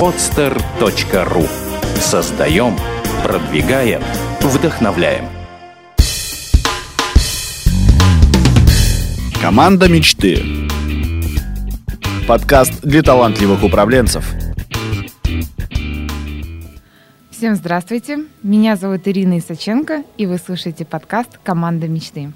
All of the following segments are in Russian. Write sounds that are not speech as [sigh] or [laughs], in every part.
podster.ru Создаем, продвигаем, вдохновляем. Команда мечты. Подкаст для талантливых управленцев. Всем здравствуйте. Меня зовут Ирина Исаченко, и вы слушаете подкаст «Команда мечты».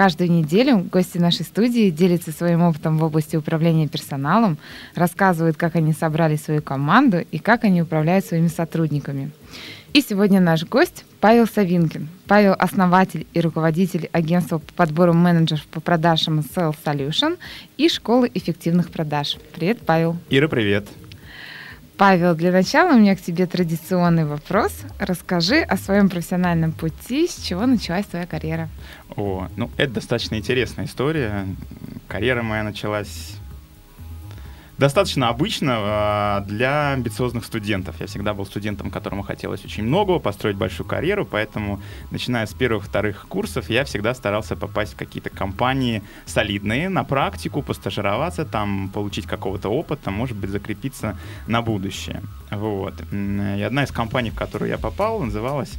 Каждую неделю гости нашей студии делятся своим опытом в области управления персоналом, рассказывают, как они собрали свою команду и как они управляют своими сотрудниками. И сегодня наш гость Павел Савинкин. Павел – основатель и руководитель агентства по подбору менеджеров по продажам Sales Solution и школы эффективных продаж. Привет, Павел. Ира, привет. Павел, для начала у меня к тебе традиционный вопрос. Расскажи о своем профессиональном пути, с чего началась твоя карьера. О, ну это достаточно интересная история. Карьера моя началась достаточно обычно э, для амбициозных студентов. Я всегда был студентом, которому хотелось очень много, построить большую карьеру, поэтому, начиная с первых-вторых курсов, я всегда старался попасть в какие-то компании солидные, на практику, постажироваться, там, получить какого-то опыта, может быть, закрепиться на будущее. Вот. И одна из компаний, в которую я попал, называлась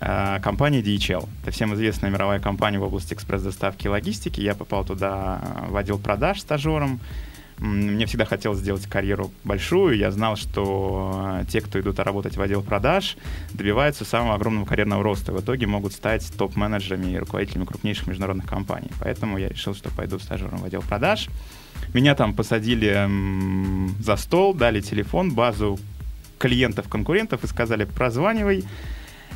э, компания DHL. Это всем известная мировая компания в области экспресс-доставки и логистики. Я попал туда в отдел продаж стажером. Мне всегда хотелось сделать карьеру большую. Я знал, что те, кто идут работать в отдел продаж, добиваются самого огромного карьерного роста. В итоге могут стать топ-менеджерами и руководителями крупнейших международных компаний. Поэтому я решил, что пойду стажером в отдел продаж. Меня там посадили за стол, дали телефон, базу клиентов-конкурентов и сказали, прозванивай,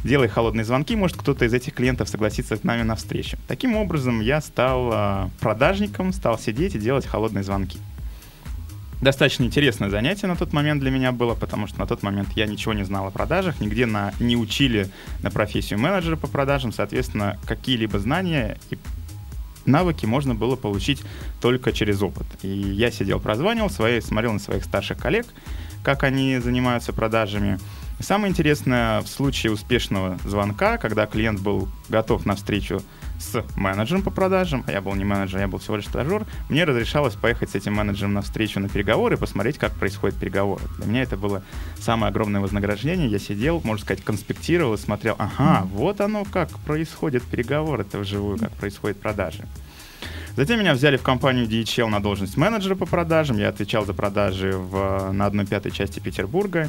делай холодные звонки, может кто-то из этих клиентов согласится с нами на встречу. Таким образом, я стал а, продажником, стал сидеть и делать холодные звонки достаточно интересное занятие на тот момент для меня было, потому что на тот момент я ничего не знал о продажах, нигде на, не учили на профессию менеджера по продажам, соответственно, какие-либо знания и навыки можно было получить только через опыт. И я сидел, прозванивал, свои, смотрел на своих старших коллег, как они занимаются продажами, и самое интересное, в случае успешного звонка, когда клиент был готов на встречу с менеджером по продажам, а я был не менеджер, я был всего лишь стажер, мне разрешалось поехать с этим менеджером на встречу на переговоры посмотреть, как происходят переговоры. Для меня это было самое огромное вознаграждение. Я сидел, можно сказать, конспектировал и смотрел, ага, вот оно как происходит переговоры-то вживую, как происходят продажи. Затем меня взяли в компанию DHL на должность менеджера по продажам. Я отвечал за продажи в, на одной пятой части Петербурга.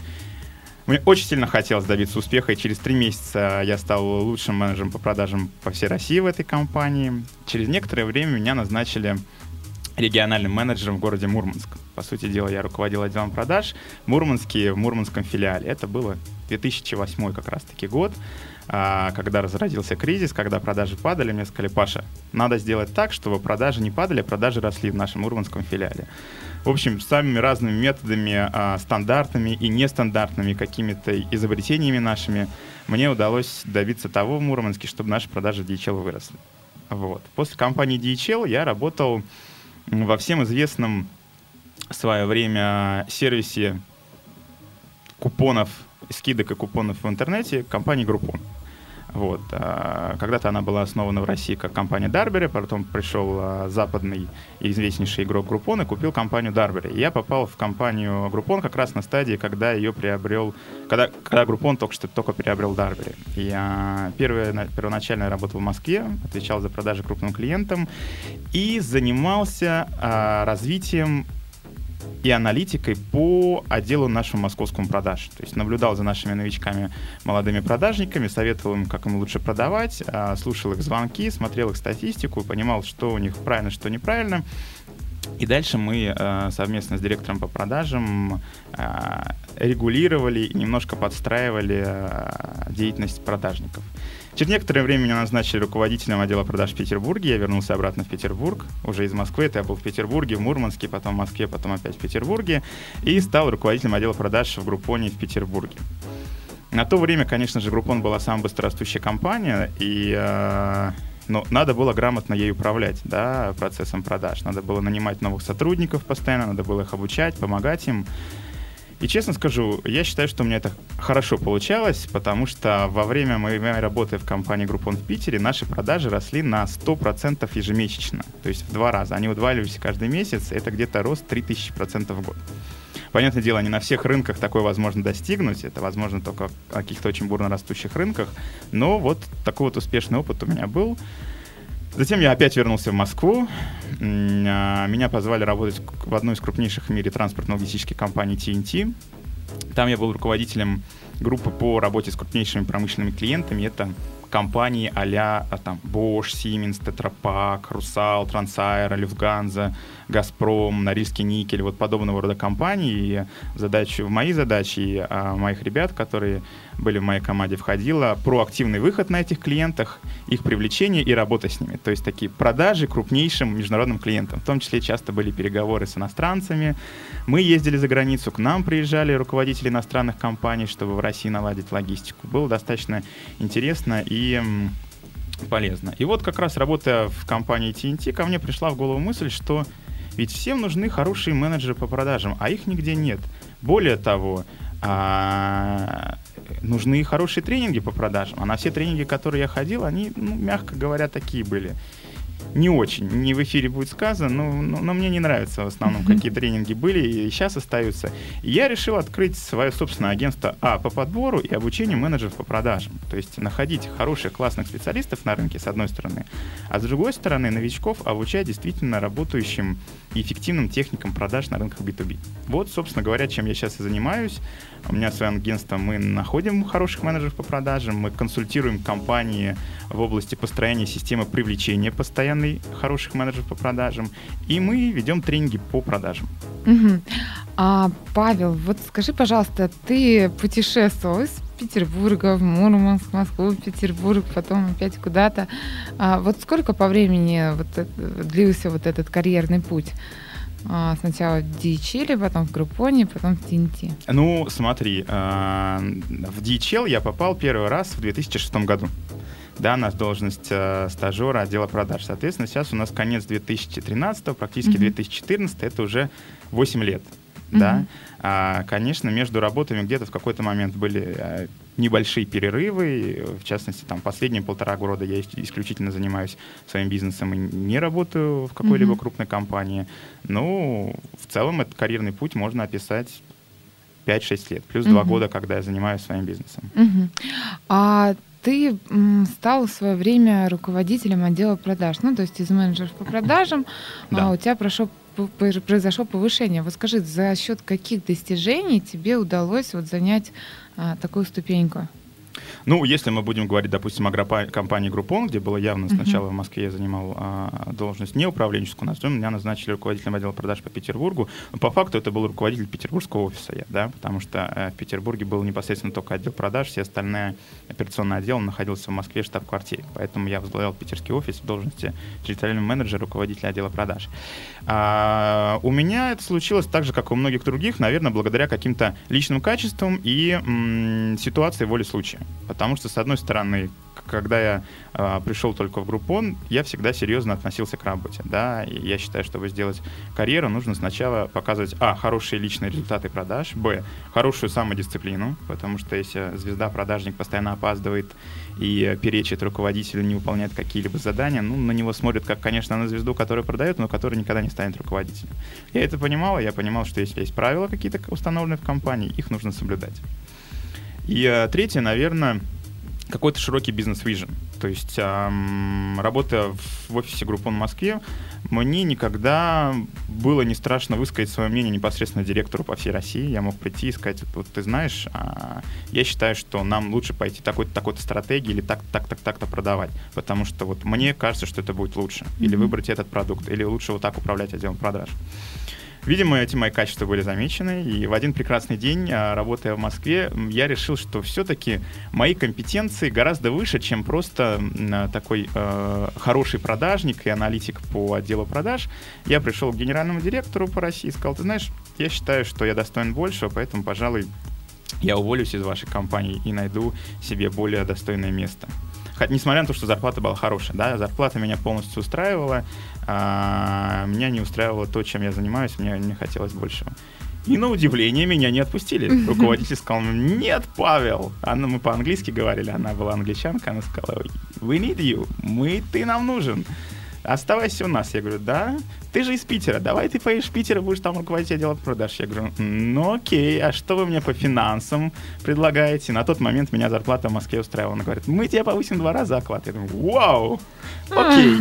Мне очень сильно хотелось добиться успеха, и через три месяца я стал лучшим менеджером по продажам по всей России в этой компании. Через некоторое время меня назначили региональным менеджером в городе Мурманск. По сути дела, я руководил отделом продаж в Мурманске, в Мурманском филиале. Это было 2008 как раз-таки год, а, когда разразился кризис, когда продажи падали, мне сказали, Паша, надо сделать так, чтобы продажи не падали, а продажи росли в нашем Мурманском филиале. В общем, самыми разными методами, а, стандартными и нестандартными какими-то изобретениями нашими мне удалось добиться того в Мурманске, чтобы наши продажи DHL выросли. Вот. После компании DHL я работал во всем известном в свое время сервисе купонов, скидок и купонов в интернете компании Groupon. Вот. А, когда-то она была основана в России как компания Дарбери, потом пришел а, западный известнейший игрок Группон и купил компанию Дарбери. Я попал в компанию Группон как раз на стадии, когда ее приобрел, когда, когда Группон только что только приобрел Дарбери. Я первая, первоначально работал в Москве, отвечал за продажи крупным клиентам и занимался развитием и аналитикой по отделу нашему московскому продаж. То есть наблюдал за нашими новичками, молодыми продажниками, советовал им, как им лучше продавать, а, слушал их звонки, смотрел их статистику, понимал, что у них правильно, что неправильно. И дальше мы э, совместно с директором по продажам э, регулировали и немножко подстраивали э, деятельность продажников. Через некоторое время меня назначили руководителем отдела продаж в Петербурге. Я вернулся обратно в Петербург. Уже из Москвы. Это я был в Петербурге, в Мурманске, потом в Москве, потом опять в Петербурге. И стал руководителем отдела продаж в Группоне в Петербурге. На то время, конечно же, Группон была самая быстрорастущая компания, и э, но надо было грамотно ей управлять, да, процессом продаж. Надо было нанимать новых сотрудников постоянно, надо было их обучать, помогать им. И честно скажу, я считаю, что у меня это хорошо получалось, потому что во время моей работы в компании Groupon в Питере наши продажи росли на 100% ежемесячно. То есть в два раза. Они удваивались каждый месяц, это где-то рост 3000% в год. Понятное дело, не на всех рынках такое возможно достигнуть, это возможно только в каких-то очень бурно растущих рынках, но вот такой вот успешный опыт у меня был. Затем я опять вернулся в Москву. А, меня позвали работать в одной из крупнейших в мире транспортно-логистических компаний TNT. Там я был руководителем группы по работе с крупнейшими промышленными клиентами. Это компании а-ля а, там, Bosch, Siemens, Tetra Pak, Rusal, Transair, Lufthansa, Газпром, Норильский никель, вот подобного рода компании. И задачу, в мои задачи и а, моих ребят, которые были в моей команде, входило проактивный выход на этих клиентах, их привлечение и работа с ними. То есть такие продажи крупнейшим международным клиентам. В том числе часто были переговоры с иностранцами. Мы ездили за границу, к нам приезжали руководители иностранных компаний, чтобы в России наладить логистику. Было достаточно интересно и полезно. И вот как раз работая в компании TNT, ко мне пришла в голову мысль, что ведь всем нужны хорошие менеджеры по продажам, а их нигде нет. Более того, а, нужны хорошие тренинги по продажам. А на все тренинги, которые я ходил, они, ну, мягко говоря, такие были не очень, не в эфире будет сказано, но, но, но мне не нравятся в основном, какие тренинги были и сейчас остаются. И я решил открыть свое собственное агентство А по подбору и обучению менеджеров по продажам. То есть находить хороших, классных специалистов на рынке, с одной стороны, а с другой стороны, новичков обучать действительно работающим и эффективным техникам продаж на рынках B2B. Вот, собственно говоря, чем я сейчас и занимаюсь. У меня свое агентство, мы находим хороших менеджеров по продажам, мы консультируем компании в области построения системы привлечения постоянной хороших менеджеров по продажам, и мы ведем тренинги по продажам. Угу. А, Павел, вот скажи, пожалуйста, ты путешествовал из Петербурга в Мурманск, Москву, Петербург, потом опять куда-то. А вот сколько по времени вот это, длился вот этот карьерный путь? А, сначала в DHL, потом в Группоне, потом в TNT. Ну, смотри, а, в DHL я попал первый раз в 2006 году да, на должность э, стажера отдела продаж. Соответственно, сейчас у нас конец 2013, практически mm-hmm. 2014, это уже 8 лет. Mm-hmm. Да, а, конечно, между работами где-то в какой-то момент были а, небольшие перерывы. В частности, там последние полтора года я исключительно занимаюсь своим бизнесом и не работаю в какой-либо mm-hmm. крупной компании. Ну, в целом, этот карьерный путь можно описать 5-6 лет, плюс mm-hmm. года, когда я занимаюсь своим бизнесом. Mm-hmm. А ты стал в свое время руководителем отдела продаж, ну, то есть из менеджеров по продажам, да. а у тебя прошел произошло повышение. Вот скажи, за счет каких достижений тебе удалось вот занять а, такую ступеньку? Ну, если мы будем говорить, допустим, о компании Groupon, где было явно сначала uh-huh. в Москве я занимал а, должность не управленческую, на меня назначили руководителем отдела продаж по Петербургу. Но по факту это был руководитель петербургского офиса, я, да, потому что э, в Петербурге был непосредственно только отдел продаж, все остальные операционный отдел находился в Москве штаб-квартире. Поэтому я возглавлял питерский офис в должности территориального менеджера, руководителя отдела продаж. А, у меня это случилось так же, как и у многих других, наверное, благодаря каким-то личным качествам и м, ситуации воли случая. Потому что, с одной стороны, когда я э, пришел только в Группон, я всегда серьезно относился к работе. Да? И я считаю, чтобы сделать карьеру, нужно сначала показывать, а, хорошие личные результаты продаж, б, хорошую самодисциплину, потому что если звезда-продажник постоянно опаздывает и перечит руководителю, не выполняет какие-либо задания, ну, на него смотрят, как, конечно, на звезду, которая продает, но которая никогда не станет руководителем. Я это понимал, я понимал, что если есть правила какие-то установленные в компании, их нужно соблюдать. И э, третье, наверное, какой-то широкий бизнес-вижен. То есть, эм, работая в офисе Группон в Москве, мне никогда было не страшно высказать свое мнение непосредственно директору по всей России. Я мог прийти и сказать, вот ты знаешь, э, я считаю, что нам лучше пойти такой-то, такой-то стратегии или так, так, так, так-то продавать, потому что вот мне кажется, что это будет лучше. Mm-hmm. Или выбрать этот продукт, или лучше вот так управлять отделом продаж. Видимо, эти мои качества были замечены, и в один прекрасный день, а, работая в Москве, я решил, что все-таки мои компетенции гораздо выше, чем просто такой э, хороший продажник и аналитик по отделу продаж. Я пришел к генеральному директору по России и сказал, ты знаешь, я считаю, что я достоин большего, поэтому, пожалуй, я уволюсь из вашей компании и найду себе более достойное место несмотря на то, что зарплата была хорошая, да, зарплата меня полностью устраивала, а меня не устраивало то, чем я занимаюсь, мне, мне хотелось большего. И на удивление меня не отпустили. Руководитель сказал, нет, Павел. Она, мы по-английски говорили, она была англичанка, она сказала, we need you, мы, ты нам нужен. Оставайся у нас. Я говорю, да, ты же из Питера, давай ты поедешь в Питер и будешь там руководить отделом продаж. Я говорю, ну окей, а что вы мне по финансам предлагаете? На тот момент меня зарплата в Москве устраивала. Он говорит, мы тебе повысим два раза оклад. Я думаю, вау, окей,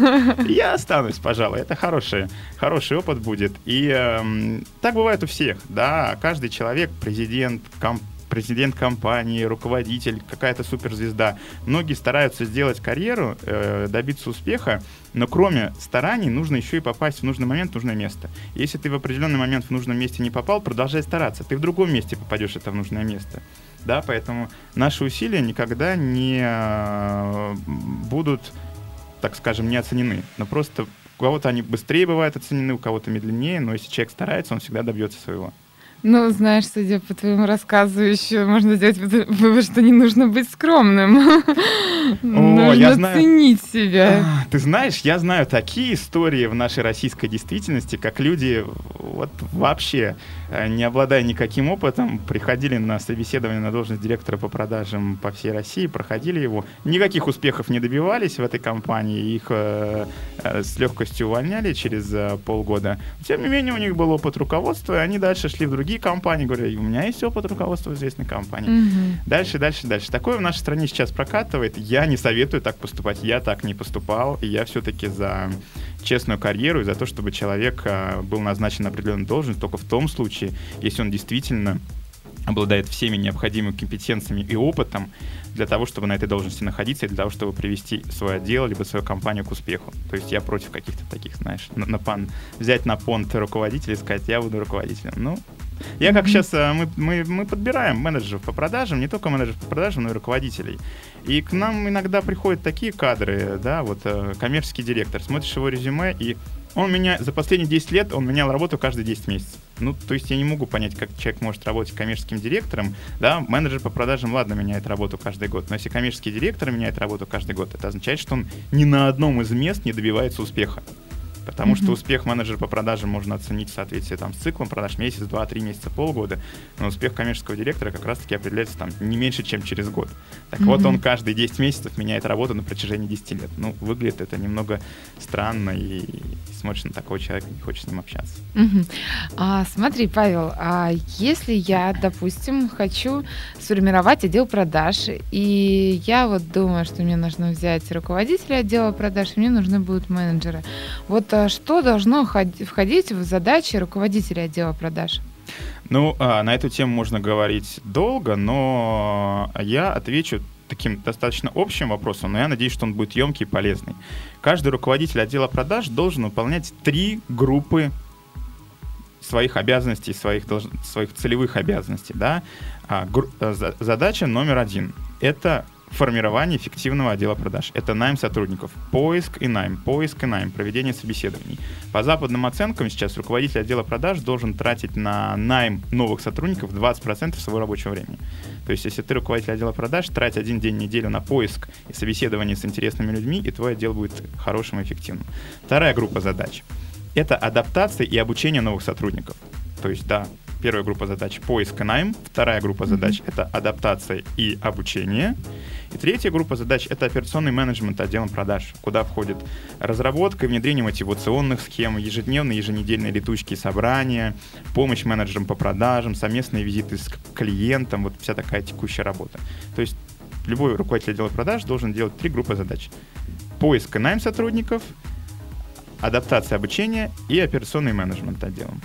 [laughs] я останусь, пожалуй. Это хороший, хороший опыт будет. И эм, так бывает у всех, да, каждый человек, президент, комп президент компании, руководитель, какая-то суперзвезда. Многие стараются сделать карьеру, э, добиться успеха, но кроме стараний нужно еще и попасть в нужный момент в нужное место. Если ты в определенный момент в нужном месте не попал, продолжай стараться. Ты в другом месте попадешь это в нужное место. Да, поэтому наши усилия никогда не э, будут, так скажем, не оценены. Но просто у кого-то они быстрее бывают оценены, у кого-то медленнее, но если человек старается, он всегда добьется своего. Ну, знаешь, судя по твоему рассказу, еще можно сделать вывод, что не нужно быть скромным. О, нужно я знаю... ценить себя. А, ты знаешь, я знаю такие истории в нашей российской действительности, как люди вот вообще, э, не обладая никаким опытом, приходили на собеседование на должность директора по продажам по всей России, проходили его, никаких успехов не добивались в этой компании, их э, э, с легкостью увольняли через э, полгода. Тем не менее, у них был опыт руководства, и они дальше шли в другие другие компании, говорю, у меня есть опыт руководства известной компании. Угу. Дальше, дальше, дальше. Такое в нашей стране сейчас прокатывает. Я не советую так поступать. Я так не поступал. И я все-таки за честную карьеру и за то, чтобы человек а, был назначен на определенную должность только в том случае, если он действительно обладает всеми необходимыми компетенциями и опытом для того, чтобы на этой должности находиться и для того, чтобы привести свое отдел либо свою компанию к успеху. То есть я против каких-то таких, знаешь, на, на пан, взять на понт руководителя и сказать, я буду руководителем. Ну, я как сейчас, э, мы, мы, мы подбираем менеджеров по продажам, не только менеджеров по продажам, но и руководителей. И к нам иногда приходят такие кадры, да, вот э, коммерческий директор, смотришь его резюме, и он меня за последние 10 лет, он менял работу каждые 10 месяцев. Ну, то есть я не могу понять, как человек может работать коммерческим директором, да, менеджер по продажам, ладно, меняет работу каждый год, но если коммерческий директор меняет работу каждый год, это означает, что он ни на одном из мест не добивается успеха. Потому mm-hmm. что успех менеджера по продажам можно оценить в соответствии там, с циклом продаж месяц, два, три месяца, полгода. Но успех коммерческого директора как раз-таки определяется там не меньше, чем через год. Так mm-hmm. вот, он каждые 10 месяцев меняет работу на протяжении 10 лет. Ну, выглядит это немного странно, и смотришь на такого человека, не хочешь с ним общаться. Mm-hmm. А, смотри, Павел, а если я, допустим, хочу сформировать отдел продаж, и я вот думаю, что мне нужно взять руководителя отдела продаж, мне нужны будут менеджеры. Вот а что должно входить в задачи руководителя отдела продаж? Ну, а, на эту тему можно говорить долго, но я отвечу таким достаточно общим вопросом, но я надеюсь, что он будет емкий и полезный. Каждый руководитель отдела продаж должен выполнять три группы своих обязанностей, своих, своих целевых обязанностей. Да? А, э, задача номер один — это формирование эффективного отдела продаж. Это найм сотрудников, поиск и найм, поиск и найм, проведение собеседований. По западным оценкам сейчас руководитель отдела продаж должен тратить на найм новых сотрудников 20% своего рабочего времени. То есть, если ты руководитель отдела продаж, трать один день в неделю на поиск и собеседование с интересными людьми, и твой отдел будет хорошим и эффективным. Вторая группа задач — это адаптация и обучение новых сотрудников. То есть, да, первая группа задач — поиск и найм, вторая группа задач — это адаптация и обучение, и третья группа задач — это операционный менеджмент отделом продаж, куда входит разработка и внедрение мотивационных схем, ежедневные, еженедельные летучки собрания, помощь менеджерам по продажам, совместные визиты с клиентом, вот вся такая текущая работа. То есть любой руководитель отдела продаж должен делать три группы задач. Поиск и найм сотрудников, адаптация обучения и операционный менеджмент отделом.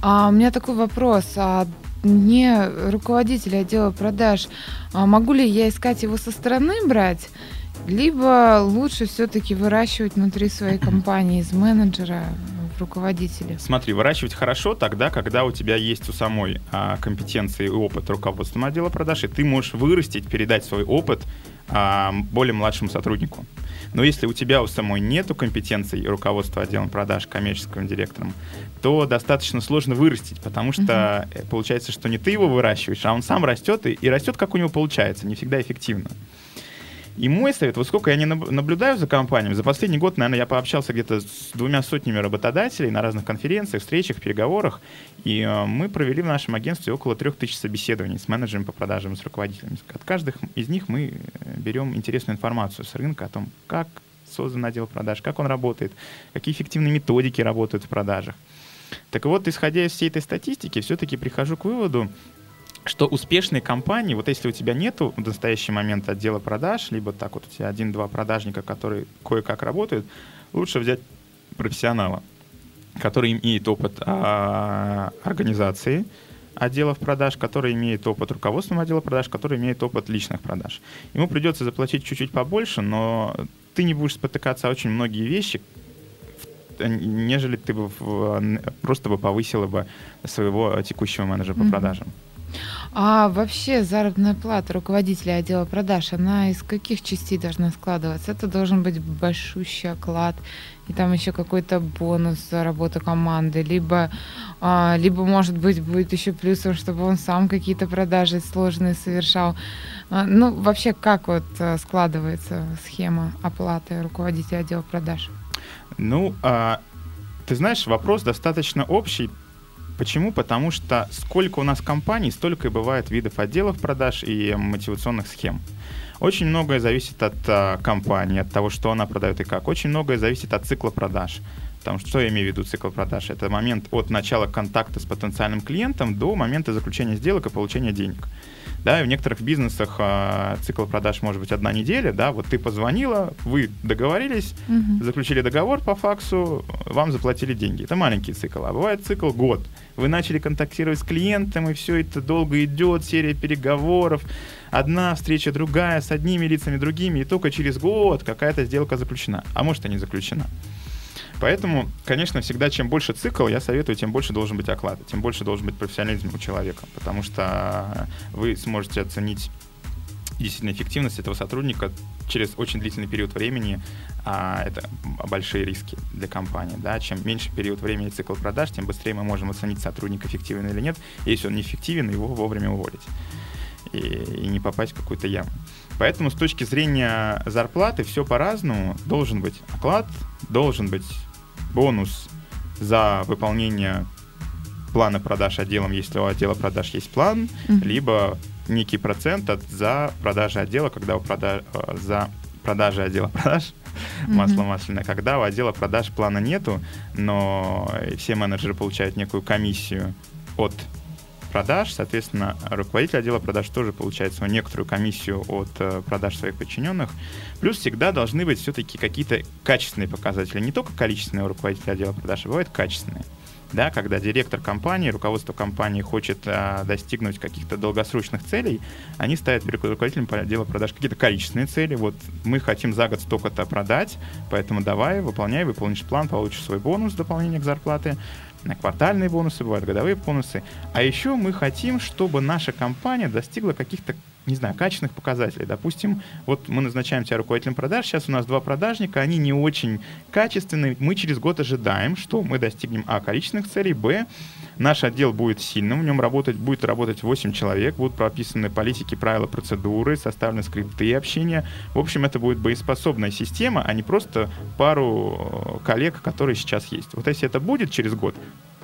А у меня такой вопрос. А не руководителя отдела продаж, а могу ли я искать его со стороны брать? Либо лучше все-таки выращивать внутри своей компании из менеджера в руководителе? Смотри, выращивать хорошо тогда, когда у тебя есть у самой а, компетенции и опыт руководства отдела продаж, и ты можешь вырастить, передать свой опыт а, более младшему сотруднику. Но если у тебя у самой нету компетенций руководства отделом продаж коммерческим директором, то достаточно сложно вырастить, потому что uh-huh. получается, что не ты его выращиваешь, а он сам растет и, и растет, как у него получается, не всегда эффективно. И мой совет, вот сколько я не наблюдаю за компаниями, за последний год, наверное, я пообщался где-то с двумя сотнями работодателей на разных конференциях, встречах, переговорах, и э, мы провели в нашем агентстве около трех тысяч собеседований с менеджерами по продажам, с руководителями. От каждых из них мы э, берем интересную информацию с рынка о том, как создан отдел продаж, как он работает, какие эффективные методики работают в продажах. Так вот, исходя из всей этой статистики, все-таки прихожу к выводу, что успешные компании, вот если у тебя нету в настоящий момент отдела продаж, либо так вот у тебя один-два продажника, которые кое-как работают, лучше взять профессионала, который имеет опыт а, организации отделов продаж, который имеет опыт руководства отдела продаж, который имеет опыт личных продаж. Ему придется заплатить чуть-чуть побольше, но ты не будешь спотыкаться очень многие вещи, нежели ты бы просто бы повысила бы своего текущего менеджера по mm-hmm. продажам. А вообще заработная плата руководителя отдела продаж, она из каких частей должна складываться? Это должен быть большущий оклад, и там еще какой-то бонус за работу команды, либо, а, либо может быть, будет еще плюсом, чтобы он сам какие-то продажи сложные совершал. А, ну, вообще, как вот а, складывается схема оплаты руководителя отдела продаж? Ну, а, ты знаешь, вопрос достаточно общий, Почему? Потому что сколько у нас компаний, столько и бывает видов отделов продаж и мотивационных схем. Очень многое зависит от а, компании, от того, что она продает и как. Очень многое зависит от цикла продаж. Потому что, что я имею в виду цикл продаж? Это момент от начала контакта с потенциальным клиентом до момента заключения сделок и получения денег. Да, и в некоторых бизнесах э, цикл продаж может быть одна неделя, да, вот ты позвонила, вы договорились, угу. заключили договор по факсу, вам заплатили деньги. Это маленький цикл, а бывает цикл год. Вы начали контактировать с клиентом, и все это долго идет, серия переговоров, одна встреча, другая, с одними лицами, другими, и только через год какая-то сделка заключена, а может и не заключена. Поэтому, конечно, всегда чем больше цикл, я советую, тем больше должен быть оклад, тем больше должен быть профессионализм у человека, потому что вы сможете оценить действительно эффективность этого сотрудника через очень длительный период времени, а это большие риски для компании. Да? Чем меньше период времени цикл продаж, тем быстрее мы можем оценить сотрудник эффективен или нет. Если он неэффективен, его вовремя уволить и, и не попасть в какую-то яму. Поэтому с точки зрения зарплаты все по-разному. Должен быть оклад, должен быть бонус за выполнение плана продаж отделом, если у отдела продаж есть план, mm-hmm. либо некий процент от, за продажи отдела, когда у продаж, э, за продажи отдела продаж, mm-hmm. масло масляное, когда у отдела продаж плана нету, но все менеджеры получают некую комиссию от продаж, соответственно, руководитель отдела продаж тоже получает свою некоторую комиссию от э, продаж своих подчиненных. Плюс всегда должны быть все-таки какие-то качественные показатели, не только количественные у руководителя отдела продаж, а бывают качественные. Да, когда директор компании, руководство компании хочет а, достигнуть каких-то долгосрочных целей, они ставят перед руководителем отдела продаж какие-то количественные цели. Вот мы хотим за год столько-то продать, поэтому давай, выполняй, выполнишь план, получишь свой бонус в дополнение к зарплате квартальные бонусы, бывают годовые бонусы. А еще мы хотим, чтобы наша компания достигла каких-то не знаю, качественных показателей. Допустим, вот мы назначаем тебя руководителем продаж, сейчас у нас два продажника, они не очень качественные. Мы через год ожидаем, что мы достигнем, а, количественных целей, б, наш отдел будет сильным, в нем работать, будет работать 8 человек, будут прописаны политики, правила, процедуры, составлены скрипты общения. В общем, это будет боеспособная система, а не просто пару э, коллег, которые сейчас есть. Вот если это будет через год,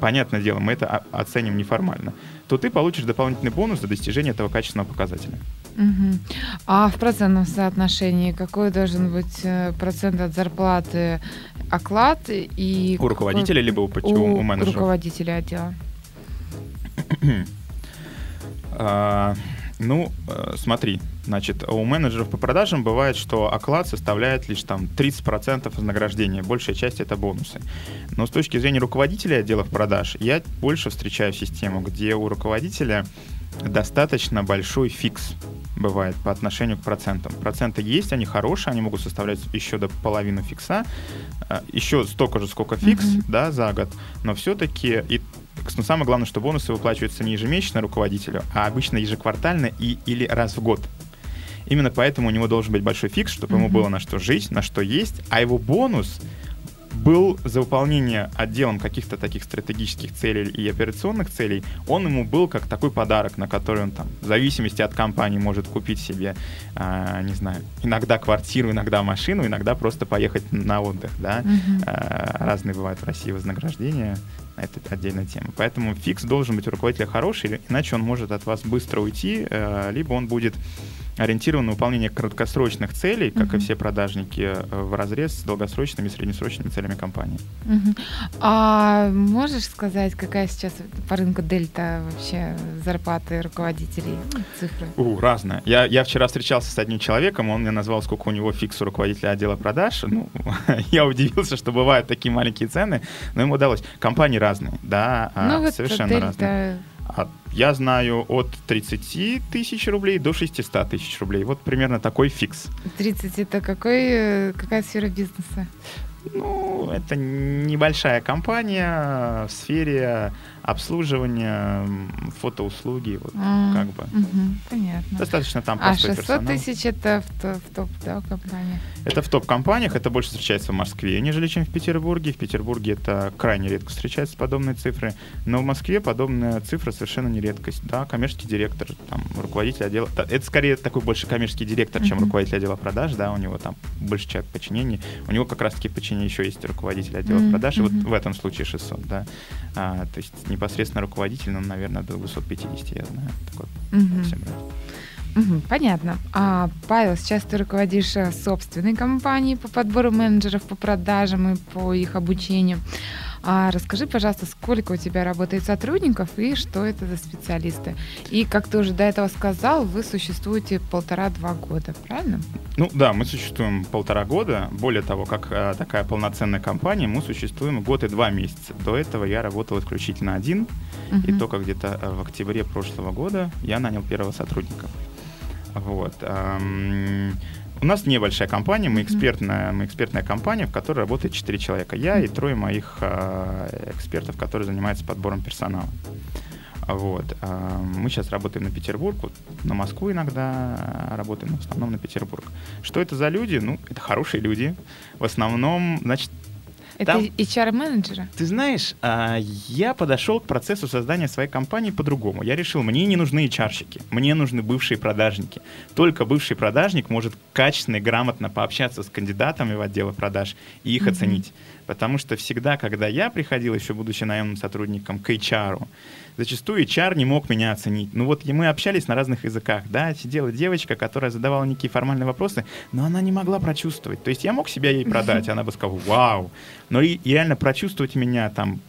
понятное дело, мы это оценим неформально, то ты получишь дополнительный бонус за достижение этого качественного показателя. Угу. А в процентном соотношении какой должен быть э, процент от зарплаты оклад и... У руководителя, либо у, у, у менеджера? У руководителя отдела. [clears throat] а, ну, э, смотри, значит, у менеджеров по продажам бывает, что оклад составляет лишь там 30% вознаграждения, большая часть это бонусы. Но с точки зрения руководителя отделов продаж, я больше встречаю систему, где у руководителя достаточно большой фикс бывает по отношению к процентам. Проценты есть, они хорошие, они могут составлять еще до половины фикса, э, еще столько же, сколько фикс, mm-hmm. да, за год, но все-таки и но самое главное, что бонусы выплачиваются не ежемесячно руководителю, а обычно ежеквартально и или раз в год. Именно поэтому у него должен быть большой фикс, чтобы mm-hmm. ему было на что жить, на что есть, а его бонус был за выполнение отделом каких-то таких стратегических целей и операционных целей, он ему был как такой подарок, на который он там, в зависимости от компании, может купить себе, э, не знаю, иногда квартиру, иногда машину, иногда просто поехать на отдых, да. Uh-huh. Э, разные бывают в России вознаграждения, это отдельная тема. Поэтому фикс должен быть у руководителя хороший, иначе он может от вас быстро уйти, э, либо он будет ориентирован на выполнение краткосрочных целей, как угу. и все продажники, э, в разрез с долгосрочными и среднесрочными целями компании. Угу. А можешь сказать, какая сейчас по рынку дельта вообще зарплаты руководителей, ну, цифры? У, разная. Я, я вчера встречался с одним человеком, он мне назвал, сколько у него фикс у руководителя отдела продаж. Ну, [laughs] я удивился, что бывают такие маленькие цены, но ему удалось. Компании разные, да, ну, вот совершенно дельта... разные. А я знаю от 30 тысяч рублей до 600 тысяч рублей. Вот примерно такой фикс. 30 это какой, э, какая сфера бизнеса? Ну, это небольшая компания в сфере обслуживание, фотоуслуги, вот а, как бы. Угу, понятно. Достаточно там А 600 персонал. тысяч это в, в топ, да, компаниях? Это в топ-компаниях, это больше встречается в Москве, нежели чем в Петербурге. В Петербурге это крайне редко встречаются подобные цифры, но в Москве подобная цифра совершенно не редкость. Да, коммерческий директор, там, руководитель отдела, это скорее такой больше коммерческий директор, чем uh руководитель отдела продаж, да, у него там больше человек подчинений, у него как раз-таки в подчинении еще есть руководитель отдела uh продаж, и вот в этом случае 600, да. А, то есть непосредственно руководитель, ну, наверное, до 250, я знаю. Такой, угу. Угу, понятно. А, Павел, сейчас ты руководишь э, собственной компанией по подбору менеджеров по продажам и по их обучению. А расскажи, пожалуйста, сколько у тебя работает сотрудников и что это за специалисты? И, как ты уже до этого сказал, вы существуете полтора-два года, правильно? Ну да, мы существуем полтора года. Более того, как а, такая полноценная компания, мы существуем год и два месяца. До этого я работал исключительно один, угу. и только где-то э, в октябре прошлого года я нанял первого сотрудника. Вот. У нас небольшая компания, мы экспертная, мы экспертная компания, в которой работает 4 человека. Я и трое моих э, экспертов, которые занимаются подбором персонала. Вот. Э, мы сейчас работаем на Петербург, вот, на Москву иногда работаем, но в основном на Петербург. Что это за люди? Ну, это хорошие люди. В основном, значит, это Там, HR-менеджеры? Ты знаешь, а, я подошел к процессу создания своей компании по-другому. Я решил, мне не нужны HR-щики, мне нужны бывшие продажники. Только бывший продажник может качественно и грамотно пообщаться с кандидатами в отделы продаж и их mm-hmm. оценить. Потому что всегда, когда я приходил, еще будучи наемным сотрудником, к HR, зачастую HR не мог меня оценить. Ну вот мы общались на разных языках, да, сидела девочка, которая задавала некие формальные вопросы, но она не могла прочувствовать. То есть я мог себя ей продать, она бы сказала, вау. Но и, и реально прочувствовать меня там,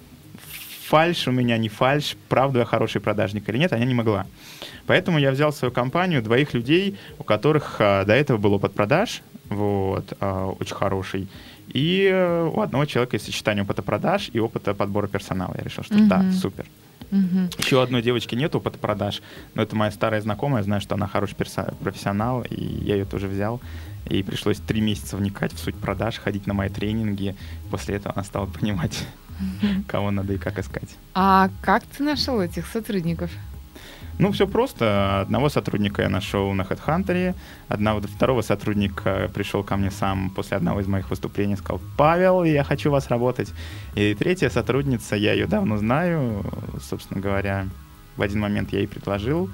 фальш у меня, не фальш, правда я хороший продажник или нет, она не могла. Поэтому я взял в свою компанию двоих людей, у которых а, до этого был опыт продаж, вот, а, очень хороший, и э, у одного человека есть сочетание опыта продаж и опыта подбора персонала. Я решил, что mm-hmm. да, супер. Угу. Еще одной девочки нет опыта продаж, но это моя старая знакомая, знаю, что она хороший профессионал, и я ее тоже взял. И пришлось три месяца вникать в суть продаж, ходить на мои тренинги. После этого она стала [laughs] понимать, кого надо и как искать. А как ты нашел этих сотрудников? Ну, все просто. Одного сотрудника я нашел на HeadHunter, одного, второго сотрудника пришел ко мне сам после одного из моих выступлений, сказал, Павел, я хочу вас работать. И третья сотрудница, я ее давно знаю, собственно говоря, в один момент я ей предложил,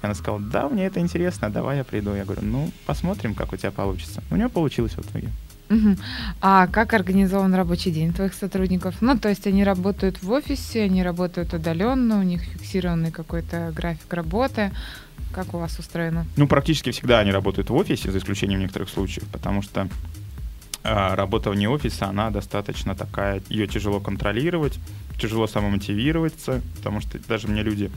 она сказала, да, мне это интересно, давай я приду. Я говорю, ну, посмотрим, как у тебя получится. У нее получилось в итоге. Угу. А как организован рабочий день твоих сотрудников? Ну, то есть они работают в офисе, они работают удаленно, у них фиксированный какой-то график работы. Как у вас устроено? Ну, практически всегда они работают в офисе, за исключением некоторых случаев, потому что э, работа вне офиса, она достаточно такая, ее тяжело контролировать, тяжело самомотивироваться, потому что даже мне люди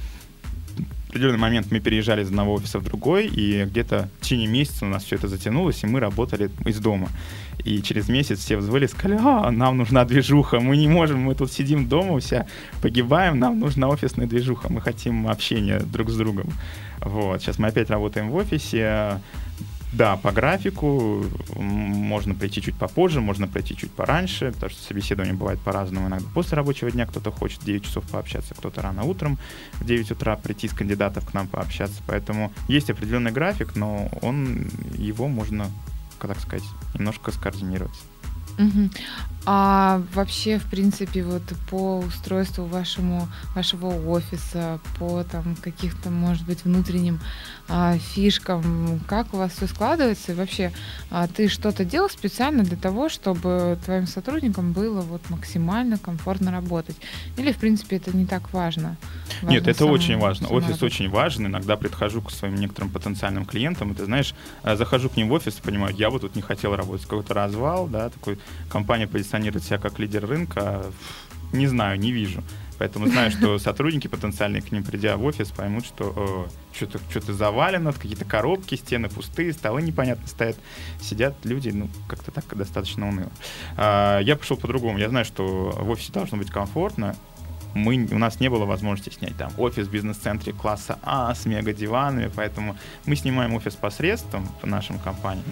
определенный момент мы переезжали из одного офиса в другой, и где-то в течение месяца у нас все это затянулось, и мы работали из дома. И через месяц все взвыли, сказали, а, нам нужна движуха, мы не можем, мы тут сидим дома, все погибаем, нам нужна офисная движуха, мы хотим общения друг с другом. Вот, сейчас мы опять работаем в офисе, да, по графику можно прийти чуть попозже, можно прийти чуть пораньше, потому что собеседование бывает по-разному. Иногда после рабочего дня кто-то хочет 9 часов пообщаться, кто-то рано утром в 9 утра прийти с кандидатов к нам пообщаться. Поэтому есть определенный график, но он, его можно, как так сказать, немножко скоординировать. Угу. А вообще, в принципе, вот по устройству вашему, вашего офиса, по там каких-то, может быть, внутренним а, фишкам, как у вас все складывается? И вообще, а, ты что-то делал специально для того, чтобы твоим сотрудникам было вот максимально комфортно работать? Или, в принципе, это не так важно? Нет, это очень важно. Офис очень важен. Иногда прихожу к своим некоторым потенциальным клиентам, и ты знаешь, э, захожу к ним в офис и понимаю, я бы тут не хотел работать. Какой-то развал, да, такой компания позиционирует себя как лидер рынка. Не знаю, не вижу. Поэтому знаю, что сотрудники потенциальные к ним придя в офис поймут, что э, что-то что завалено, какие-то коробки, стены пустые, столы непонятно стоят. Сидят люди, ну, как-то так достаточно уныло. А, я пошел по-другому. Я знаю, что в офисе должно быть комфортно. Мы, у нас не было возможности снять там офис в бизнес-центре класса А с мега-диванами, поэтому мы снимаем офис посредством по нашим компаниям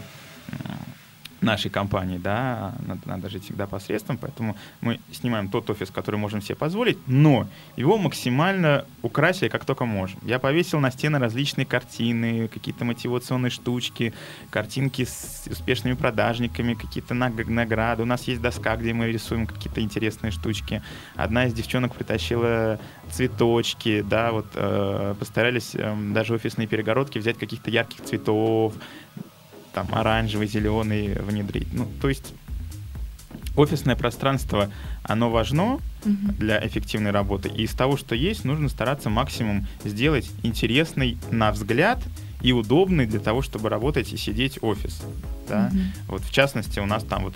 нашей компании, да, надо, надо жить всегда посредством, поэтому мы снимаем тот офис, который можем себе позволить, но его максимально украсили, как только можем. Я повесил на стены различные картины, какие-то мотивационные штучки, картинки с успешными продажниками, какие-то награды. У нас есть доска, где мы рисуем какие-то интересные штучки. Одна из девчонок притащила цветочки, да, вот э, постарались э, даже офисные перегородки взять каких-то ярких цветов, там оранжевый, зеленый внедрить. Ну, то есть офисное пространство, оно важно угу. для эффективной работы. И из того, что есть, нужно стараться максимум сделать интересный на взгляд и удобный для того, чтобы работать и сидеть офис. Да? Угу. Вот в частности у нас там вот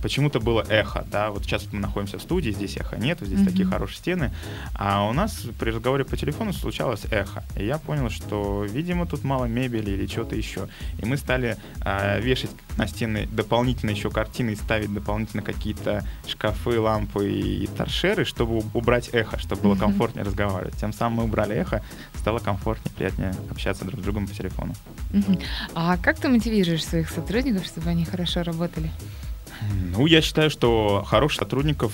почему-то было эхо, да, вот сейчас мы находимся в студии, здесь эхо нет, здесь mm-hmm. такие хорошие стены, а у нас при разговоре по телефону случалось эхо, и я понял, что, видимо, тут мало мебели или чего-то еще, и мы стали э, вешать на стены дополнительно еще картины и ставить дополнительно какие-то шкафы, лампы и торшеры, чтобы убрать эхо, чтобы было mm-hmm. комфортнее разговаривать. Тем самым мы убрали эхо, стало комфортнее, приятнее общаться друг с другом по телефону. Mm-hmm. А как ты мотивируешь своих сотрудников, чтобы они хорошо работали? Ну, я считаю, что хороших сотрудников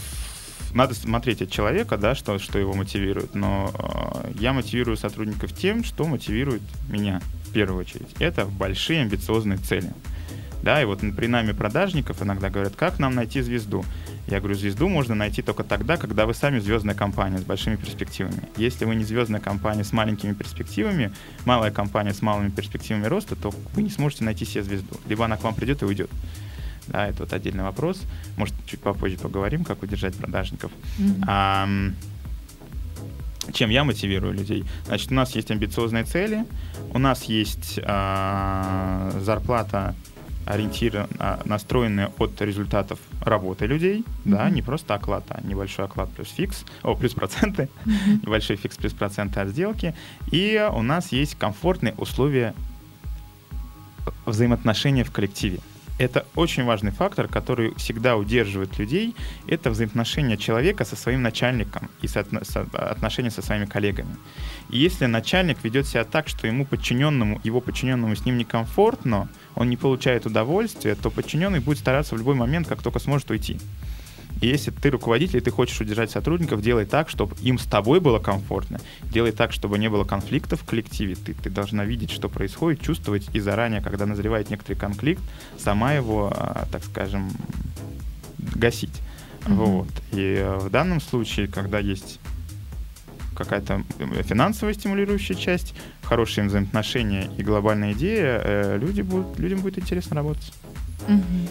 надо смотреть от человека, да, что, что его мотивирует. Но э, я мотивирую сотрудников тем, что мотивирует меня в первую очередь. Это большие амбициозные цели. Да, и вот при нами продажников иногда говорят, как нам найти звезду? Я говорю, звезду можно найти только тогда, когда вы сами звездная компания с большими перспективами. Если вы не звездная компания с маленькими перспективами, малая компания с малыми перспективами роста, то вы не сможете найти себе звезду. Либо она к вам придет и уйдет. Да, это вот отдельный вопрос. Может, чуть попозже поговорим, как удержать продажников. Mm-hmm. А, чем я мотивирую людей? Значит, у нас есть амбициозные цели, у нас есть а, зарплата ориентирована, а, настроенная от результатов работы людей, mm-hmm. да, не просто оклад, а небольшой оклад плюс фикс, о, плюс проценты, mm-hmm. [laughs] небольшой фикс плюс проценты от сделки, и у нас есть комфортные условия взаимоотношения в коллективе это очень важный фактор, который всегда удерживает людей. Это взаимоотношения человека со своим начальником и отношения со своими коллегами. И если начальник ведет себя так, что ему подчиненному, его подчиненному с ним некомфортно, он не получает удовольствия, то подчиненный будет стараться в любой момент, как только сможет уйти. И если ты руководитель, и ты хочешь удержать сотрудников, делай так, чтобы им с тобой было комфортно. Делай так, чтобы не было конфликтов в коллективе. Ты, ты должна видеть, что происходит, чувствовать, и заранее, когда назревает некоторый конфликт, сама его, а, так скажем, гасить. Mm-hmm. Вот. И э, в данном случае, когда есть какая-то финансовая стимулирующая часть, хорошие взаимоотношения и глобальная идея, э, люди будут, людям будет интересно работать. Mm-hmm.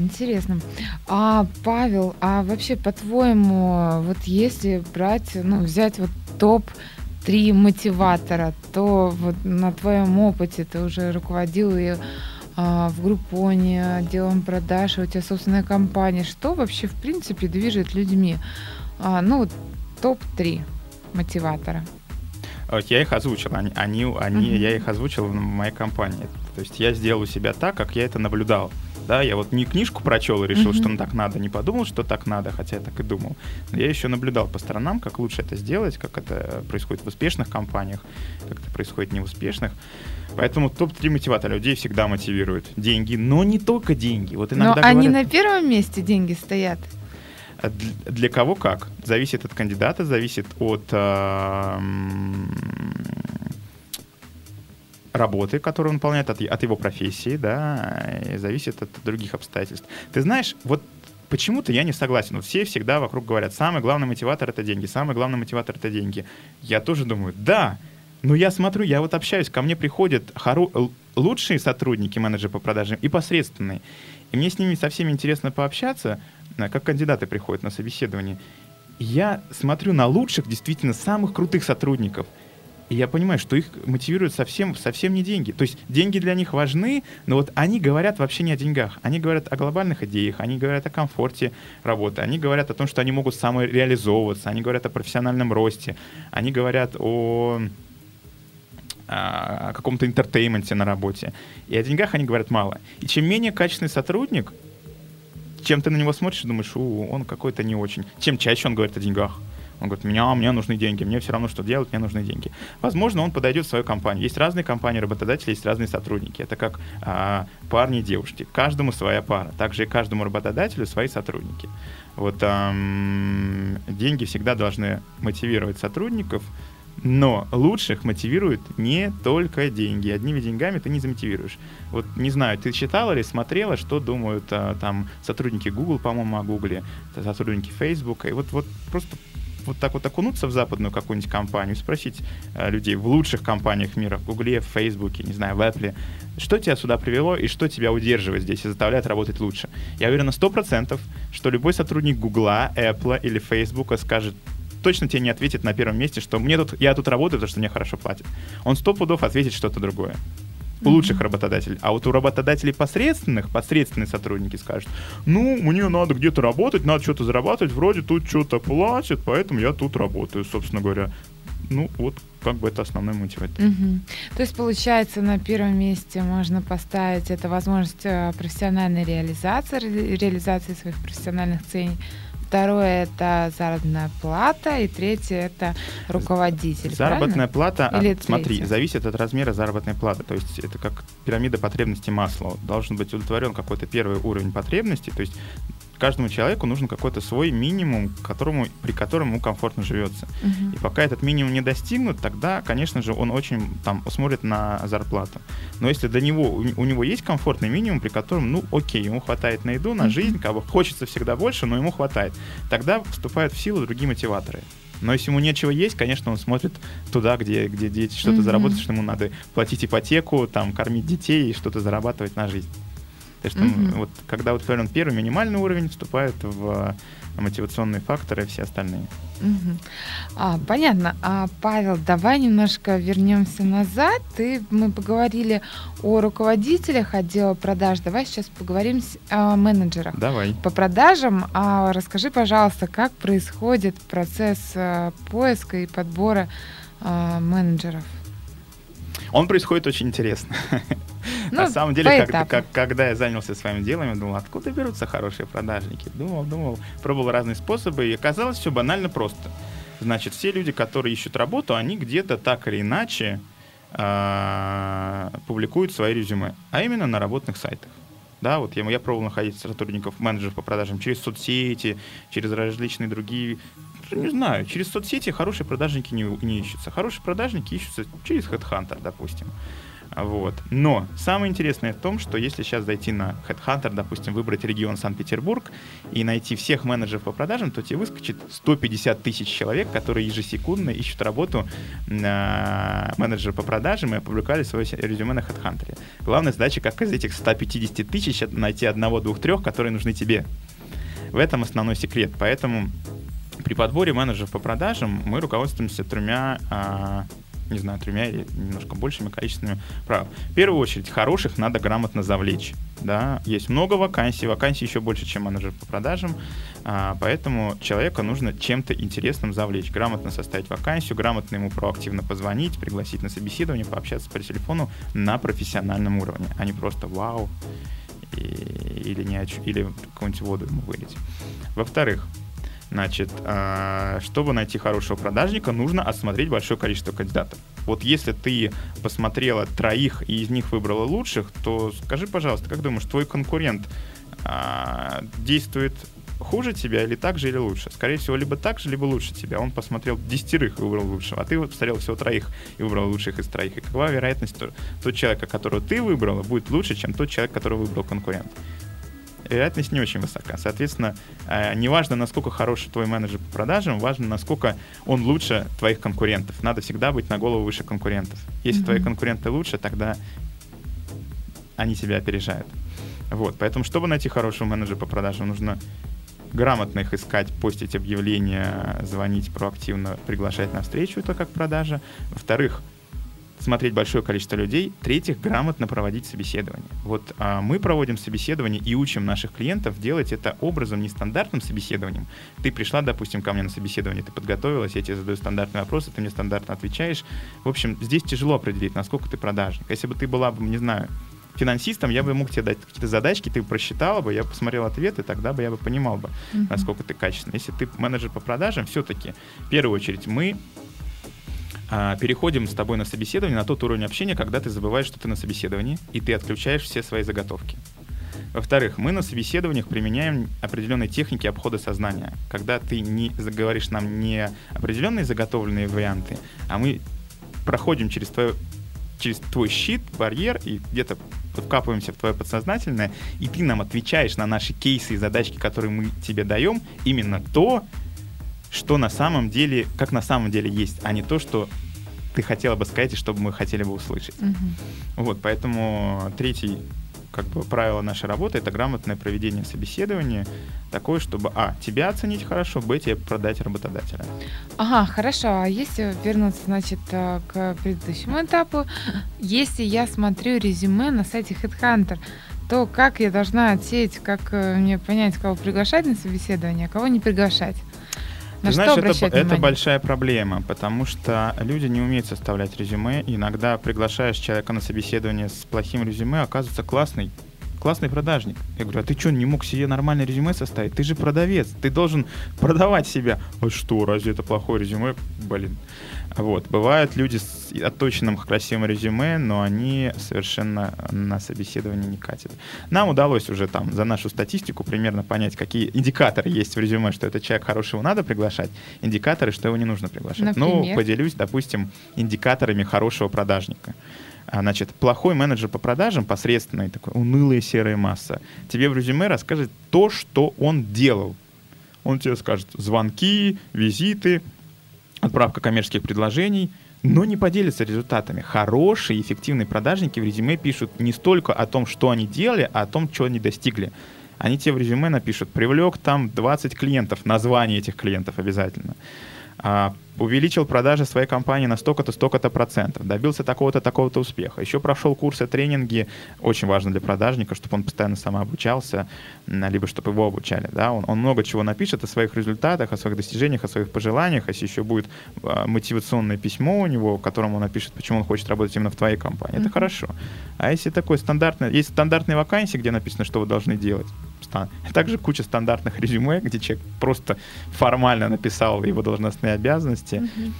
Интересно. А, Павел, а вообще, по-твоему, вот если брать, ну, взять вот топ три мотиватора, то вот на твоем опыте ты уже руководил и а, в Группоне, отделом продаж, у тебя собственная компания. Что вообще, в принципе, движет людьми? А, ну, топ-3 мотиватора. Я их озвучил, они, они, они uh-huh. я их озвучил в моей компании. То есть я сделал себя так, как я это наблюдал да, я вот не книжку прочел и решил, mm-hmm. что ну, так надо, не подумал, что так надо, хотя я так и думал. Но я еще наблюдал по сторонам, как лучше это сделать, как это происходит в успешных компаниях, как это происходит не в успешных. Поэтому топ-3 мотиватора людей всегда мотивируют. Деньги, но не только деньги. Вот иногда но говорят, они на первом месте деньги стоят. А для кого как? Зависит от кандидата, зависит от э, работы, которую он выполняет, от, от его профессии, да, зависит от других обстоятельств. Ты знаешь, вот почему-то я не согласен. Вот все всегда вокруг говорят, самый главный мотиватор — это деньги, самый главный мотиватор — это деньги. Я тоже думаю, да, но я смотрю, я вот общаюсь, ко мне приходят хоро- лучшие сотрудники, менеджеры по продажам и посредственные. И мне с ними со всеми интересно пообщаться, как кандидаты приходят на собеседование. я смотрю на лучших, действительно, самых крутых сотрудников. И я понимаю, что их мотивируют совсем, совсем не деньги. То есть деньги для них важны, но вот они говорят вообще не о деньгах. Они говорят о глобальных идеях, они говорят о комфорте работы, они говорят о том, что они могут самореализовываться, они говорят о профессиональном росте, они говорят о о каком-то entertainment е на работе. И о деньгах они говорят мало. И чем менее качественный сотрудник, чем ты на него смотришь и думаешь, у, он какой-то не очень. Чем чаще он говорит о деньгах. Он говорит, меня, мне нужны деньги, мне все равно, что делать, мне нужны деньги. Возможно, он подойдет в свою компанию. Есть разные компании работодатели, есть разные сотрудники. Это как а, парни и девушки. Каждому своя пара. Также и каждому работодателю свои сотрудники. Вот эм, деньги всегда должны мотивировать сотрудников, но лучших мотивируют не только деньги. Одними деньгами ты не замотивируешь. Вот не знаю, ты читала или смотрела, что думают а, там сотрудники Google, по-моему, о Google, сотрудники Facebook. И вот, вот просто вот так вот окунуться в западную какую-нибудь компанию, спросить э, людей в лучших компаниях мира, в Гугле, в Фейсбуке, не знаю, в Apple, что тебя сюда привело и что тебя удерживает здесь и заставляет работать лучше. Я уверен на 100%, что любой сотрудник Гугла, Apple или Фейсбука скажет, точно тебе не ответит на первом месте, что мне тут, я тут работаю, потому что мне хорошо платят. Он сто пудов ответит что-то другое. У лучших работодателей. А вот у работодателей посредственных, посредственные сотрудники скажут, ну, мне надо где-то работать, надо что-то зарабатывать, вроде тут что-то платят, поэтому я тут работаю, собственно говоря. Ну, вот как бы это основной мотиватор. Угу. То есть, получается, на первом месте можно поставить это возможность э, профессиональной реализации, реализации своих профессиональных целей Второе это заработная плата, и третье это руководитель. Заработная правильно? плата, Или смотри, третье? зависит от размера заработной платы. То есть это как пирамида потребностей масла. Должен быть удовлетворен какой-то первый уровень потребностей. То есть каждому человеку нужен какой-то свой минимум, которому, при котором ему комфортно живется. Мгм. И пока этот минимум не достигнут, тогда, конечно же, он очень там смотрит на зарплату. Но если до него у, него есть комфортный минимум, при котором, ну, окей, ему хватает на еду, на Мгм. жизнь, как бы хочется всегда больше, но ему хватает, тогда вступают в силу другие мотиваторы. Но если ему нечего есть, конечно, он смотрит туда, где, где дети что-то Мгм. заработать, что ему надо платить ипотеку, там, кормить детей и что-то зарабатывать на жизнь. Так что Мгм. вот когда удовлетворен первый минимальный уровень, вступают в э, мотивационные факторы все остальные. Мгм. А, понятно. А, Павел, давай немножко вернемся назад. И мы поговорили о руководителях отдела продаж. Давай сейчас поговорим с- о менеджерах. Давай. По продажам, а расскажи, пожалуйста, как происходит процесс а, поиска и подбора а, менеджеров? Он происходит очень интересно. Ну, На самом деле, как- как- когда я занялся своим делом, я думал, откуда берутся хорошие продажники? Думал, думал, пробовал разные способы, и оказалось все банально просто. Значит, все люди, которые ищут работу, они где-то так или иначе а, публикуют свои резюме, а именно на работных сайтах. Да, вот я, я пробовал находить сотрудников, менеджеров по продажам через соцсети, через различные другие, не знаю, через соцсети хорошие продажники не, не ищутся. Хорошие продажники ищутся через HeadHunter, допустим. Вот. Но самое интересное в том, что если сейчас зайти на HeadHunter, допустим, выбрать регион Санкт-Петербург и найти всех менеджеров по продажам, то тебе выскочит 150 тысяч человек, которые ежесекундно ищут работу на менеджера по продажам и опубликовали свое резюме на HeadHunter. Главная задача, как из этих 150 тысяч найти одного, двух, трех, которые нужны тебе. В этом основной секрет. Поэтому при подборе менеджеров по продажам мы руководствуемся тремя, а, не знаю, тремя или немножко большими количествами правил. В первую очередь, хороших надо грамотно завлечь. Да? Есть много вакансий, вакансий еще больше, чем менеджер по продажам, а, поэтому человека нужно чем-то интересным завлечь. Грамотно составить вакансию, грамотно ему проактивно позвонить, пригласить на собеседование, пообщаться по телефону на профессиональном уровне, а не просто «Вау!» и- или, не, или какую-нибудь воду ему вылить. Во-вторых, Значит, а, чтобы найти хорошего продажника, нужно осмотреть большое количество кандидатов. Вот если ты посмотрела троих и из них выбрала лучших, то скажи, пожалуйста, как думаешь, твой конкурент а, действует хуже тебя или так же, или лучше? Скорее всего, либо так же, либо лучше тебя. Он посмотрел десятерых и выбрал лучшего, а ты посмотрел всего троих и выбрал лучших из троих. И какова вероятность, что тот человек, которого ты выбрала, будет лучше, чем тот человек, которого выбрал конкурент? Вероятность не очень высока. Соответственно, э, неважно, насколько хороший твой менеджер по продажам, важно, насколько он лучше твоих конкурентов. Надо всегда быть на голову выше конкурентов. Если Мгм. твои конкуренты лучше, тогда они тебя опережают. Вот, поэтому, чтобы найти хорошего менеджера по продажам, нужно грамотно их искать, постить объявления, звонить проактивно, приглашать на встречу, это как продажа. Во-вторых, смотреть большое количество людей. В-третьих, грамотно проводить собеседование. Вот а, мы проводим собеседование и учим наших клиентов делать это образом нестандартным собеседованием. Ты пришла, допустим, ко мне на собеседование, ты подготовилась, я тебе задаю стандартные вопросы, ты мне стандартно отвечаешь. В общем, здесь тяжело определить, насколько ты продажник. Если бы ты была бы, не знаю, финансистом, я бы мог тебе дать какие-то задачки, ты просчитала бы, я посмотрел ответы, тогда бы я бы понимал бы, uh-huh. насколько ты качественный. Если ты менеджер по продажам, все-таки, в первую очередь, мы переходим с тобой на собеседование на тот уровень общения, когда ты забываешь, что ты на собеседовании, и ты отключаешь все свои заготовки. Во-вторых, мы на собеседованиях применяем определенные техники обхода сознания. Когда ты не говоришь нам не определенные заготовленные варианты, а мы проходим через, твое, через твой щит, барьер, и где-то вкапываемся в твое подсознательное, и ты нам отвечаешь на наши кейсы и задачки, которые мы тебе даем, именно то, что на самом деле, как на самом деле есть, а не то, что ты хотела бы сказать и что мы хотели бы услышать. Угу. Вот, поэтому третий как бы правило нашей работы это грамотное проведение собеседования, такое, чтобы а тебя оценить хорошо, б тебе продать работодателя. Ага, хорошо. А если вернуться, значит, э, к предыдущему этапу, если я смотрю резюме на сайте Headhunter, то как я должна отсеять, как э, мне понять, кого приглашать на собеседование, а кого не приглашать? На Ты знаешь, это, это большая проблема, потому что люди не умеют составлять резюме. Иногда приглашаешь человека на собеседование с плохим резюме, оказывается классный, классный продажник. Я говорю, а ты что, не мог себе нормальное резюме составить? Ты же продавец, ты должен продавать себя. А что, разве это плохое резюме? Блин. Вот. Бывают люди с отточенным красивым резюме, но они совершенно на собеседование не катят. Нам удалось уже там за нашу статистику примерно понять, какие индикаторы есть в резюме, что этот человек хороший, его надо приглашать, индикаторы, что его не нужно приглашать. Ну, Например? Ну, поделюсь, допустим, индикаторами хорошего продажника. А, значит, плохой менеджер по продажам, посредственный, такой унылая серая масса, тебе в резюме расскажет то, что он делал. Он тебе скажет звонки, визиты, отправка коммерческих предложений, но не поделятся результатами. Хорошие, эффективные продажники в резюме пишут не столько о том, что они делали, а о том, что они достигли. Они тебе в резюме напишут, привлек там 20 клиентов, название этих клиентов обязательно. А, увеличил продажи своей компании на столько-то, столько-то процентов, добился такого-то, такого-то успеха. Еще прошел курсы, тренинги, очень важно для продажника, чтобы он постоянно самообучался, либо чтобы его обучали. Да? Он, он много чего напишет о своих результатах, о своих достижениях, о своих пожеланиях, если еще будет а, мотивационное письмо у него, в котором он напишет, почему он хочет работать именно в твоей компании. Mm-hmm. Это хорошо. А если такой стандартный, есть стандартные вакансии, где написано, что вы должны делать, [laughs] также куча стандартных резюме, где человек просто формально написал его должностные обязанности, mm-hmm.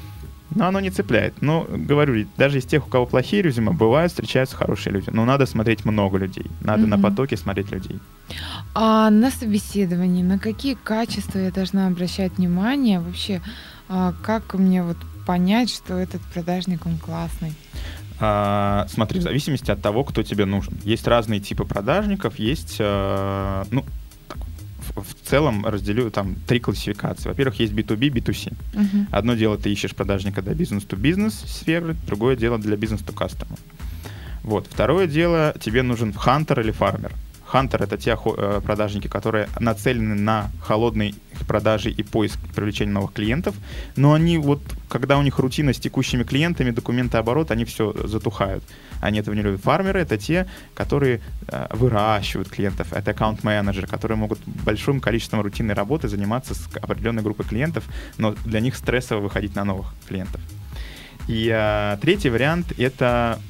но оно не цепляет. Но, говорю, даже из тех, у кого плохие резюме, бывают, встречаются хорошие люди. Но надо смотреть много людей. Надо mm-hmm. на потоке смотреть людей. А на собеседовании на какие качества я должна обращать внимание? Вообще, а, как мне вот понять, что этот продажник, он классный? А, смотри, в зависимости от того, кто тебе нужен. Есть разные типы продажников, есть, а, ну, в целом разделю там три классификации. Во-первых, есть B2B, B2C. Uh-huh. Одно дело, ты ищешь продажника для бизнес-то-бизнес сферы, другое дело для бизнес-то-кастомер. Вот. Второе дело, тебе нужен хантер или фармер. Хантер — это те э, продажники, которые нацелены на холодные продажи и поиск привлечения новых клиентов, но они вот, когда у них рутина с текущими клиентами, документы оборот, они все затухают. Они этого не любят. Фармеры — это те, которые э, выращивают клиентов. Это аккаунт-менеджеры, которые могут большим количеством рутинной работы заниматься с определенной группой клиентов, но для них стрессово выходить на новых клиентов. И э, третий вариант — это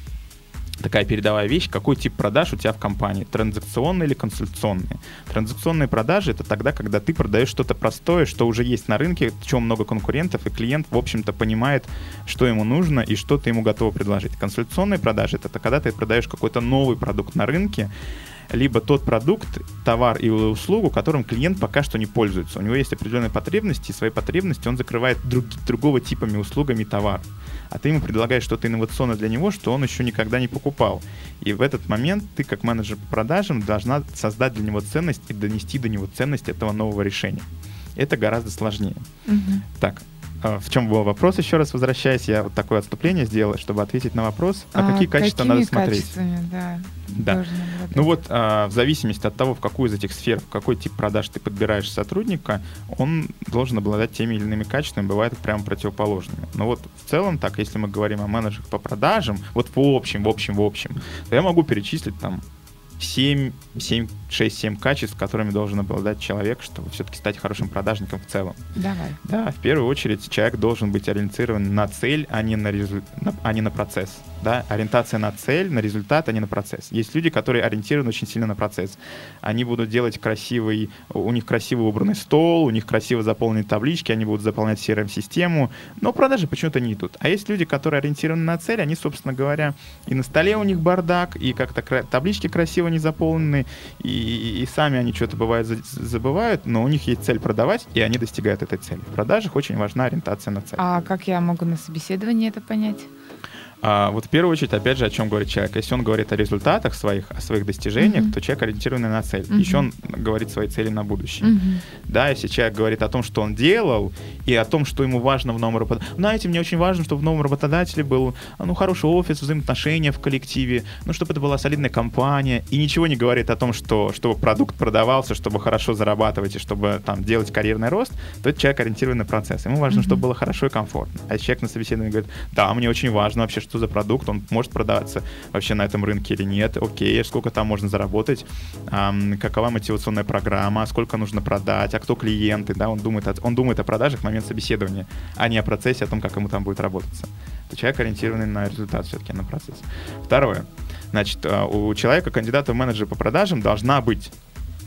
такая передовая вещь, какой тип продаж у тебя в компании, транзакционные или консультационные. Транзакционные продажи — это тогда, когда ты продаешь что-то простое, что уже есть на рынке, в чем много конкурентов, и клиент, в общем-то, понимает, что ему нужно и что ты ему готова предложить. Консультационные продажи — это когда ты продаешь какой-то новый продукт на рынке, либо тот продукт, товар или услугу, которым клиент пока что не пользуется. У него есть определенные потребности, и свои потребности он закрывает друг, другого типами услугами товар. А ты ему предлагаешь что-то инновационное для него, что он еще никогда не покупал. И в этот момент ты, как менеджер по продажам, должна создать для него ценность и донести до него ценность этого нового решения. Это гораздо сложнее. Угу. Так, в чем был вопрос, еще раз возвращаясь, я вот такое отступление сделал, чтобы ответить на вопрос, а, А, какие качества надо смотреть. да. Да. Ну вот, а, в зависимости от того, в какую из этих сфер, в какой тип продаж ты подбираешь сотрудника, он должен обладать теми или иными качествами, бывают прямо противоположными. Но вот в целом, так, если мы говорим о менеджерах по продажам, вот в общем, в общем, в общем, то я могу перечислить там 7, 7, 6, 7 качеств, которыми должен обладать человек, чтобы все-таки стать хорошим продажником в целом. Давай. Да, в первую очередь человек должен быть ориентирован на цель, а не на, резу- а не на процесс. Да? Ориентация на цель, на результат, а не на процесс. Есть люди, которые ориентированы очень сильно на процесс. Они будут делать красивый, у них красиво убранный стол, у них красиво заполнены таблички, они будут заполнять CRM-систему, но продажи почему-то не идут. А есть люди, которые ориентированы на цель, они, собственно говоря, и на столе у них бардак, и как-то таблички красиво не заполнены, и, и- сами они что-то бывает за- забывают, но у них есть цель продавать, и они достигают этой цели. В продажах очень важна ориентация на цель. А как я могу на собеседовании это понять? А, вот в первую очередь, опять же, о чем говорит человек. Если он говорит о результатах своих, о своих достижениях, Мгм. то человек ориентированный на цель. Мгм. Еще он говорит свои цели на будущее. Мгм. Да, если человек говорит о том, что он делал, и о том, что ему важно в новом работодателе. Знаете, мне очень важно, чтобы в новом работодателе был ну, хороший офис, взаимоотношения в коллективе, ну, чтобы это была солидная компания, и ничего не говорит о том, что чтобы продукт продавался, чтобы хорошо зарабатывать и чтобы там делать карьерный рост, то это человек ориентированный на процесс. Ему важно, Мгм. чтобы было хорошо и комфортно. А если человек на собеседовании говорит, да, мне очень важно вообще, что за продукт, он может продаваться вообще на этом рынке или нет, окей, сколько там можно заработать, какова мотивационная программа, сколько нужно продать, а кто клиенты, да, он думает, о, он думает о продажах в момент собеседования, а не о процессе, о том, как ему там будет работаться. То человек ориентированный на результат все-таки, на процесс. Второе. Значит, а, у человека, кандидата в менеджер по продажам, должна быть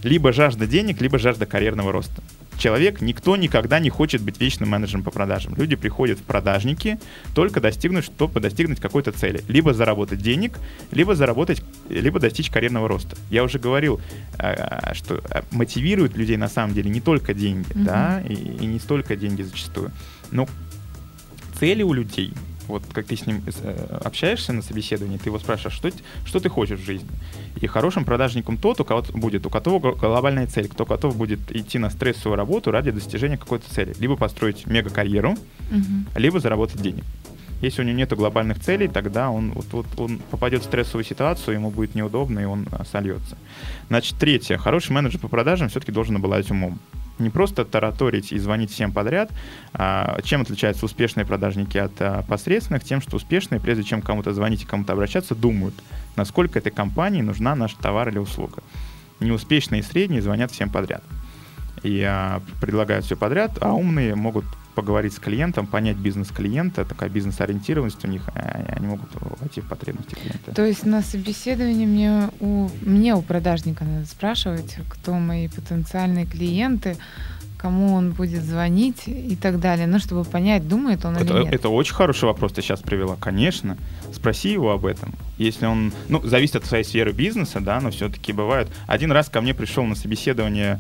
либо жажда денег, либо жажда карьерного роста. Человек, никто никогда не хочет быть вечным менеджером по продажам. Люди приходят в продажники только достигнуть, чтобы достигнуть какой-то цели. Либо заработать денег, либо заработать, либо достичь карьерного роста. Я уже говорил, а, что а, мотивирует людей на самом деле не только деньги, Мгм. да, и, и не столько деньги зачастую. Но цели у людей, вот как ты с ним э, общаешься на собеседовании, ты его спрашиваешь, что, что ты хочешь в жизни. И хорошим продажником тот, у кого будет, у которого гл- глобальная цель, кто готов будет идти на стрессовую работу ради достижения какой-то цели. Либо построить мега-карьеру, Мгм. либо заработать денег. Если у него нет глобальных целей, тогда он, вот, вот, он попадет в стрессовую ситуацию, ему будет неудобно, и он а, сольется. Значит, третье. Хороший менеджер по продажам все-таки должен обладать умом. Не просто тараторить и звонить всем подряд. А, чем отличаются успешные продажники от а, посредственных? Тем, что успешные, прежде чем кому-то звонить и кому-то обращаться, думают, насколько этой компании нужна наш товар или услуга. Неуспешные и средние звонят всем подряд. И а, предлагают все подряд, а умные могут поговорить с клиентом, понять бизнес клиента, такая бизнес-ориентированность у них, а они могут войти в потребности клиента. То есть на собеседовании мне у, мне у продажника надо спрашивать, кто мои потенциальные клиенты, кому он будет звонить и так далее, ну, чтобы понять, думает он Это, или нет. это очень хороший вопрос ты сейчас привела. Конечно, спроси его об этом. Если он, ну, зависит от своей сферы бизнеса, да, но все-таки бывают. Один раз ко мне пришел на собеседование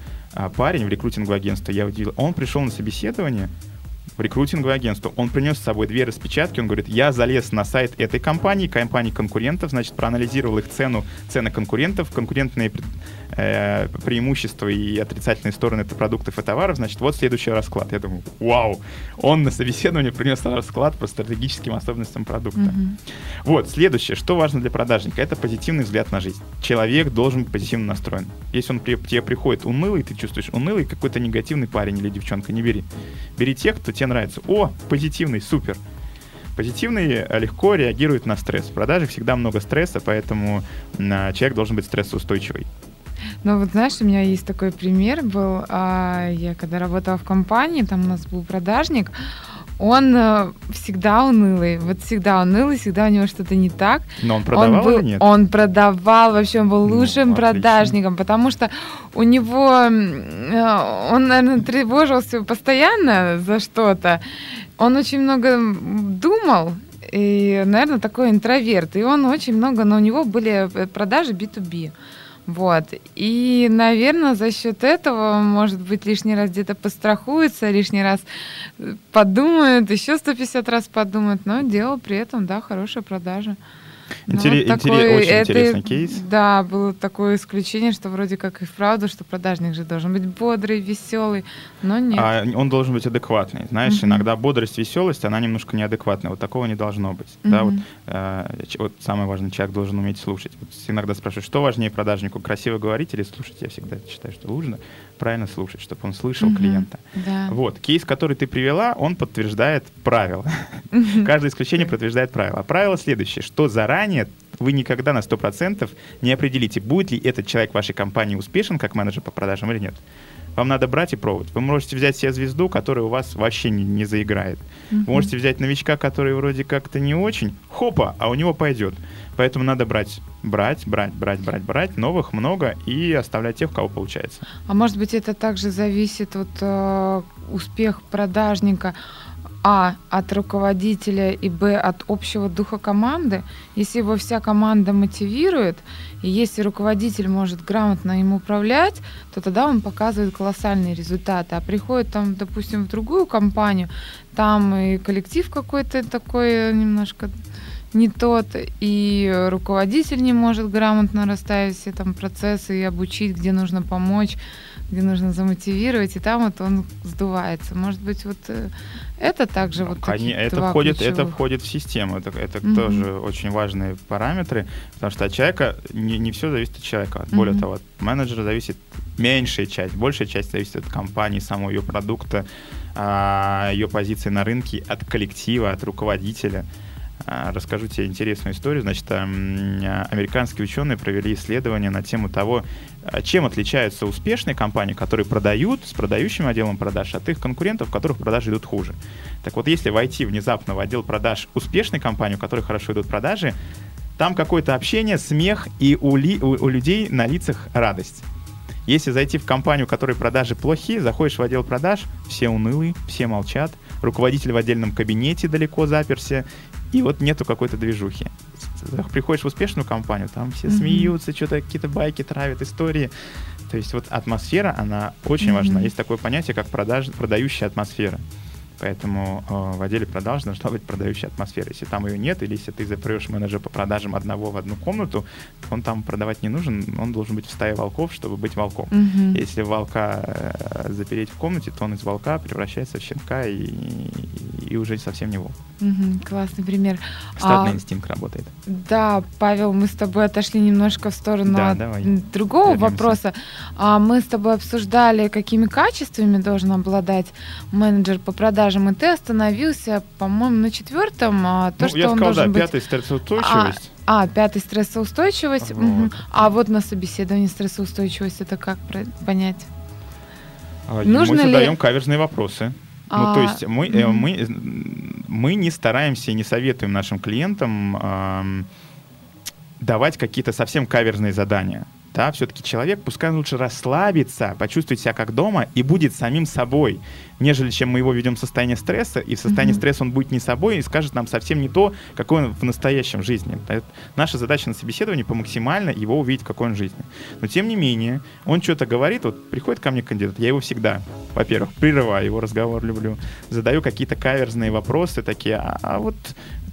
парень в рекрутинговое агентство, я удивил. Он пришел на собеседование в рекрутинговое агентство. Он принес с собой две распечатки. Он говорит, я залез на сайт этой компании, компании конкурентов, значит, проанализировал их цену, цены конкурентов, конкурентные э, преимущества и отрицательные стороны это продуктов и товаров. Значит, вот следующий расклад. Я думаю, вау, он на собеседовании принес расклад по стратегическим особенностям продукта. Мгм. Вот, следующее, что важно для продажника, это позитивный взгляд на жизнь. Человек должен быть позитивно настроен. Если он при, тебе приходит унылый, ты чувствуешь унылый, какой-то негативный парень или девчонка, не бери. Бери тех, кто тебе нравится. О, позитивный, супер. Позитивный э, легко реагирует на стресс. В продаже всегда много стресса, поэтому м, человек должен быть стрессоустойчивый. Ну вот знаешь, у меня есть такой пример был. а, Я когда работала в компании, там у нас был продажник, он э, всегда унылый, вот всегда унылый, всегда у него что-то не так. Но он продавал он был, или нет? Он продавал, вообще он был Ну, лучшим отлично. продажником, потому что у него, э, он, наверное, тревожился постоянно за что-то. Он очень много думал, и, наверное, такой интроверт. И он очень много, но у него были э, продажи B2B. Вот. И, наверное, за счет этого, может быть, лишний раз где-то пострахуется, лишний раз э, подумает, еще 150 раз подумает, но делал при этом, да, хорошая продажа. Ну, Интере- вот интере- такой- очень это- интересный кейс. Да, было такое исключение, что вроде как и вправду, что продажник же должен быть бодрый, веселый, но нет. А он должен быть адекватный. Знаешь, Мгм. иногда бодрость, веселость, она немножко неадекватная. Вот такого не должно быть. Да, вот, э, вот самое важное, человек должен уметь слушать. Вот иногда спрашивают, что важнее продажнику, красиво говорить или слушать? Я всегда считаю, что нужно правильно слушать, чтобы он слышал Мгм. клиента. Да. Вот, кейс, который ты привела, он подтверждает правила. Каждое исключение подтверждает правило. А правило следующее, что заранее вы никогда на 100% не определите, будет ли этот человек в вашей компании успешен как менеджер по продажам или нет. Вам надо брать и пробовать. Вы можете взять себе звезду, которая у вас вообще не, не заиграет. Вы Мгм. можете взять новичка, который вроде как-то не очень, хопа, а у него пойдет. Поэтому надо брать, брать, брать, брать, брать, брать, новых много и оставлять тех, у кого получается. А может быть, это также зависит от э, успех продажника, а, от руководителя, и, б, от общего духа команды. Если его вся команда мотивирует, и если руководитель может грамотно им управлять, то тогда он показывает колоссальные результаты. А приходит там, допустим, в другую компанию, там и коллектив какой-то такой немножко не тот, и руководитель не может грамотно расставить все там процессы и обучить, где нужно помочь, где нужно замотивировать, и там вот он сдувается. Может быть, вот э, это также вот Они, это, два входит, это входит в систему. Это, это Мгм. тоже очень важные параметры, потому что от человека не, не все зависит от человека. Более Мгм. того, от менеджера зависит меньшая часть, большая часть зависит от компании, самого ее продукта, а, ее позиции на рынке, от коллектива, от руководителя. А, Расскажу тебе интересную историю. Значит, а, американские ученые провели исследование на тему того, а, чем отличаются успешные компании, которые продают с продающим отделом продаж, от их конкурентов, у которых продажи идут хуже. Так вот, если войти внезапно в отдел продаж успешной компании, у которой хорошо идут продажи, там какое-то общение, смех и у, ли- у- у людей на лицах радость. Если зайти в компанию, у которой продажи плохие, заходишь в отдел продаж, все унылые, все молчат, руководитель в отдельном кабинете далеко заперся, и вот нету какой-то движухи. Приходишь в успешную компанию, там все Мгм. смеются, что-то какие-то байки травят, истории. То есть вот атмосфера, она очень Мгм. важна. Есть такое понятие, как продаж, продающая атмосфера. Поэтому э, в отделе продаж должна быть продающая атмосфера. Если там ее нет, или если ты запрешь менеджера по продажам одного в одну комнату, он там продавать не нужен, он должен быть в стае волков, чтобы быть волком. Мгм. Если волка э, запереть в комнате, то он из волка превращается в щенка и, и уже совсем не волк. Мгм. Классный пример. Стадный А, инстинкт работает. Да, Павел, мы с тобой отошли немножко в сторону Да, от давай. другого Вернемся. вопроса. А, мы с тобой обсуждали, какими качествами должен обладать менеджер по продажам, и ты остановился, по-моему, на четвертом. А, то, ну, что я он сказал, да, должен быть... пятый стрессоустойчивость. А, пятый стрессоустойчивость. Вот. Мгм. А вот на собеседовании стрессоустойчивость это как понять? А, нужно мы ли- задаем каверзные вопросы. ну, то А, есть мы, э, мы, э, мы не стараемся и не советуем нашим клиентам ам, давать какие-то совсем каверзные задания. Да, все-таки человек пускай лучше расслабится, почувствует себя как дома и будет самим собой, нежели чем мы его ведем в состояние стресса, и в состоянии Мгм. стресса он будет не собой и скажет нам совсем не то, какой он в настоящем жизни. Это наша задача на собеседовании по максимально его увидеть, какой он в жизни. Но тем не менее, он что-то говорит, вот приходит ко мне кандидат, я его всегда, во-первых, прерываю его разговор, люблю, задаю какие-то каверзные вопросы такие, а, а вот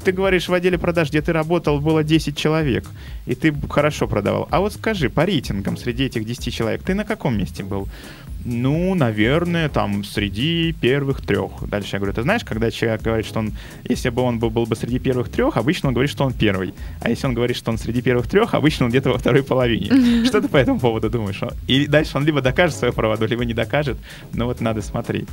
ты говоришь, в отделе продаж, где ты работал, было 10 человек, и ты хорошо продавал. А вот скажи, по рейтингам среди этих 10 человек, ты на каком месте был? Ну, наверное, там среди первых трех. Дальше я говорю, ты знаешь, когда человек говорит, что он, если бы он был, был бы среди первых трех, обычно он говорит, что он первый. А если он говорит, что он среди первых трех, обычно он где-то во второй половине. Что ты по этому поводу думаешь? И дальше он либо докажет свою правоту, либо не докажет. Но вот надо смотреть.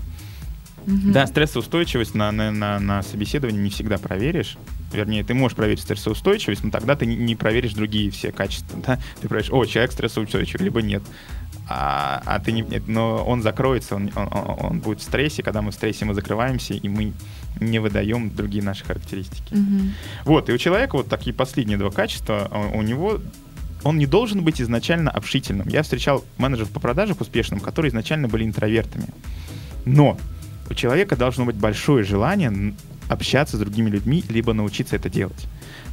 Да, стрессоустойчивость на, на, на, на собеседовании не всегда проверишь. Вернее, ты можешь проверить стрессоустойчивость, но тогда ты не, проверишь другие все качества. Да? Ты проверишь, о, человек стрессоустойчивый, либо нет. А, а ты не, но он закроется, он, он, он- будет в стрессе. Когда мы в стрессе, мы закрываемся, и мы не выдаем другие наши характеристики. Мгм. Вот, и у человека вот такие последние два качества, а у него он не должен быть изначально общительным. Я встречал менеджеров по продажам успешным, которые изначально были интровертами. Но у человека должно быть большое желание общаться с другими людьми, либо научиться это делать.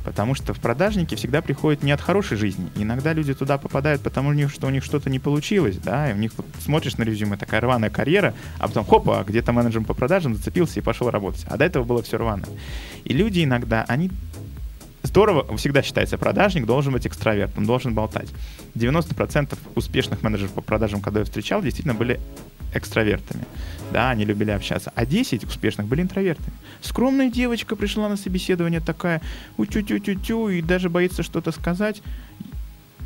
Потому что в продажники всегда приходят не от хорошей жизни. Иногда люди туда попадают, потому что у них что-то не получилось, да, и у них вот смотришь на резюме, такая рваная карьера, а потом хопа, где-то менеджером по продажам зацепился и пошел работать. А до этого было все рвано. И люди иногда, они здорово, всегда считается, продажник должен быть экстравертом, должен болтать. 90% успешных менеджеров по продажам, когда я встречал, действительно были экстравертами. Да, они любили общаться. А 10 успешных были интровертами. Скромная девочка пришла на собеседование такая, утю-тю-тю-тю, и даже боится что-то сказать.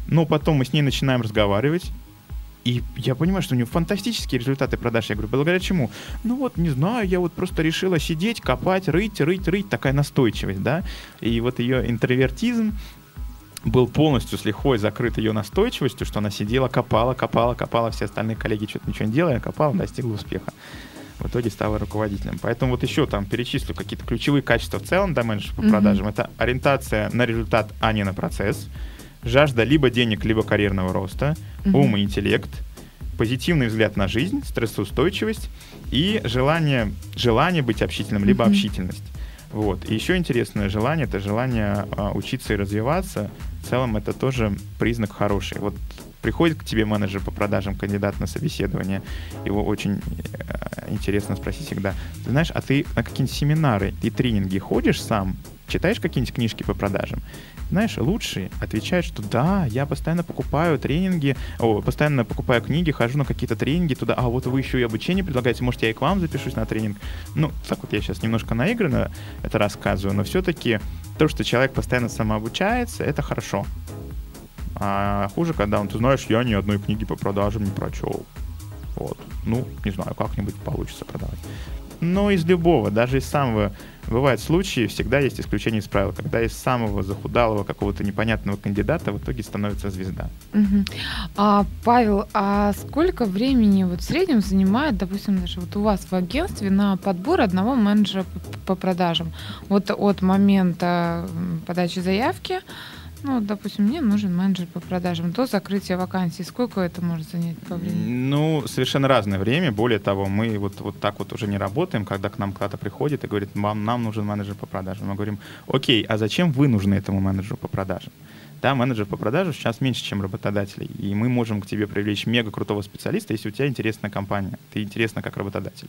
Но потом мы с ней начинаем разговаривать, и я понимаю, что у него фантастические результаты продаж. Я говорю, благодаря чему? Ну вот, не знаю, я вот просто решила сидеть, копать, рыть, рыть, рыть. Такая настойчивость, да? И вот ее интровертизм был полностью с лихвой закрыт ее настойчивостью, что она сидела, копала, копала, копала, все остальные коллеги что-то ничего не делали, копала, достигла успеха. В итоге стала руководителем. Поэтому вот еще там перечислю какие-то ключевые качества в целом до менеджера по продажам. Mm-hmm. Это ориентация на результат, а не на процесс жажда либо денег, либо карьерного роста, угу. ум и интеллект, позитивный взгляд на жизнь, стрессоустойчивость и желание, желание быть общительным, либо угу. общительность. Вот. И еще интересное желание это желание а, учиться и развиваться. В целом это тоже признак хороший. Вот приходит к тебе менеджер по продажам, кандидат на собеседование, его очень э, интересно спросить всегда, ты знаешь, а ты на какие-нибудь семинары и тренинги ходишь сам? Читаешь какие-нибудь книжки по продажам? Знаешь, лучшие отвечают, что да, я постоянно покупаю тренинги, о, постоянно покупаю книги, хожу на какие-то тренинги туда, а вот вы еще и обучение предлагаете, может, я и к вам запишусь на тренинг. Ну, так вот я сейчас немножко наигранно это рассказываю, но все-таки то, что человек постоянно самообучается, это хорошо. А хуже, когда он, ты знаешь, я ни одной книги по продажам не прочел. Вот. Ну, не знаю, как-нибудь получится продавать. Но из любого, даже из самого Бывают случаи, всегда есть исключение из правил, когда из самого захудалого какого-то непонятного кандидата в итоге становится звезда. Угу. А, Павел, а сколько времени вот в среднем занимает, допустим, даже вот у вас в агентстве на подбор одного менеджера по, по продажам? Вот от момента подачи заявки ну, допустим, мне нужен менеджер по продажам до закрытия вакансии. Сколько это может занять по времени? Ну, совершенно разное время. Более того, мы вот, вот так вот уже не работаем, когда к нам кто-то приходит и говорит, вам, нам нужен менеджер по продажам. Мы говорим, окей, а зачем вы нужны этому менеджеру по продажам? Да, менеджер по продажам сейчас меньше, чем работодателей. И мы можем к тебе привлечь мега крутого специалиста, если у тебя интересная компания, ты интересна как работодатель.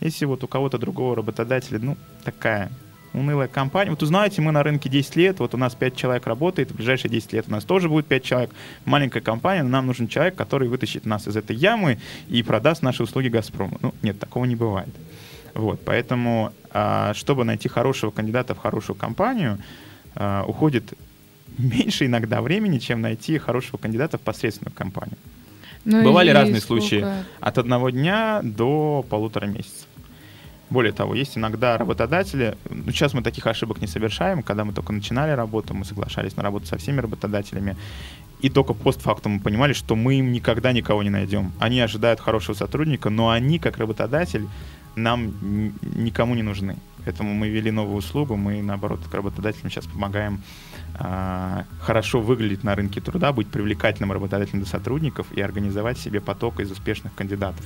Если вот у кого-то другого работодателя, ну, такая унылая компания. Вот узнаете, мы на рынке 10 лет, вот у нас 5 человек работает, в ближайшие 10 лет у нас тоже будет 5 человек. Маленькая компания, но нам нужен человек, который вытащит нас из этой ямы и продаст наши услуги «Газпрому». Ну, нет, такого не бывает. Вот, поэтому, а, чтобы найти хорошего кандидата в хорошую компанию, а, уходит меньше иногда времени, чем найти хорошего кандидата в посредственную компанию. Ну Бывали разные сколько... случаи. От одного дня до полутора месяцев. Более того, есть иногда работодатели, ну, сейчас мы таких ошибок не совершаем, когда мы только начинали работу, мы соглашались на работу со всеми работодателями, и только постфактум мы понимали, что мы им никогда никого не найдем. Они ожидают хорошего сотрудника, но они, как работодатель, нам никому не нужны. Поэтому мы ввели новую услугу, мы, наоборот, к работодателям сейчас помогаем э, хорошо выглядеть на рынке труда, быть привлекательным работодателем для сотрудников и организовать себе поток из успешных кандидатов.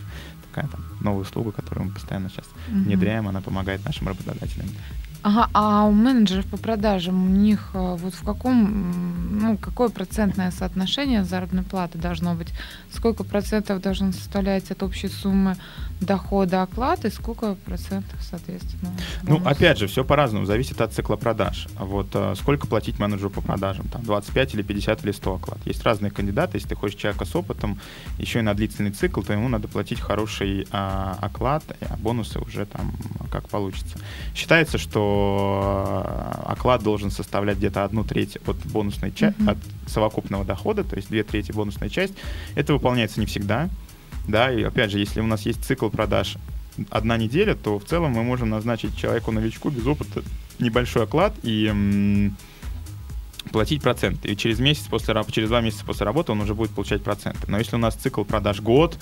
Такая там новая услуга, которую мы постоянно сейчас внедряем, она помогает нашим работодателям. Ага, а у менеджеров по продажам у них э, вот в каком, ну, какое процентное соотношение заработной платы должно быть? Сколько процентов должен составлять от общей суммы дохода оклад и сколько процентов, соответственно? Бонус? Ну, опять же, все по-разному, зависит от цикла продаж. Вот э, сколько платить менеджеру по продажам? Там 25 или 50 или 100 оклад. Есть разные кандидаты. Если ты хочешь человека с опытом, еще и на длительный цикл, то ему надо платить хороший а, оклад, а бонусы уже там как получится. Считается, что Э, оклад должен составлять где-то одну треть от бонусной части, mm-hmm. от совокупного дохода, то есть две трети бонусная часть. Это выполняется не всегда. Да, и опять же, если у нас есть цикл продаж одна неделя, то в целом мы можем назначить человеку-новичку без опыта небольшой оклад и м- платить проценты. И через месяц после через два месяца после работы он уже будет получать проценты. Но если у нас цикл продаж год,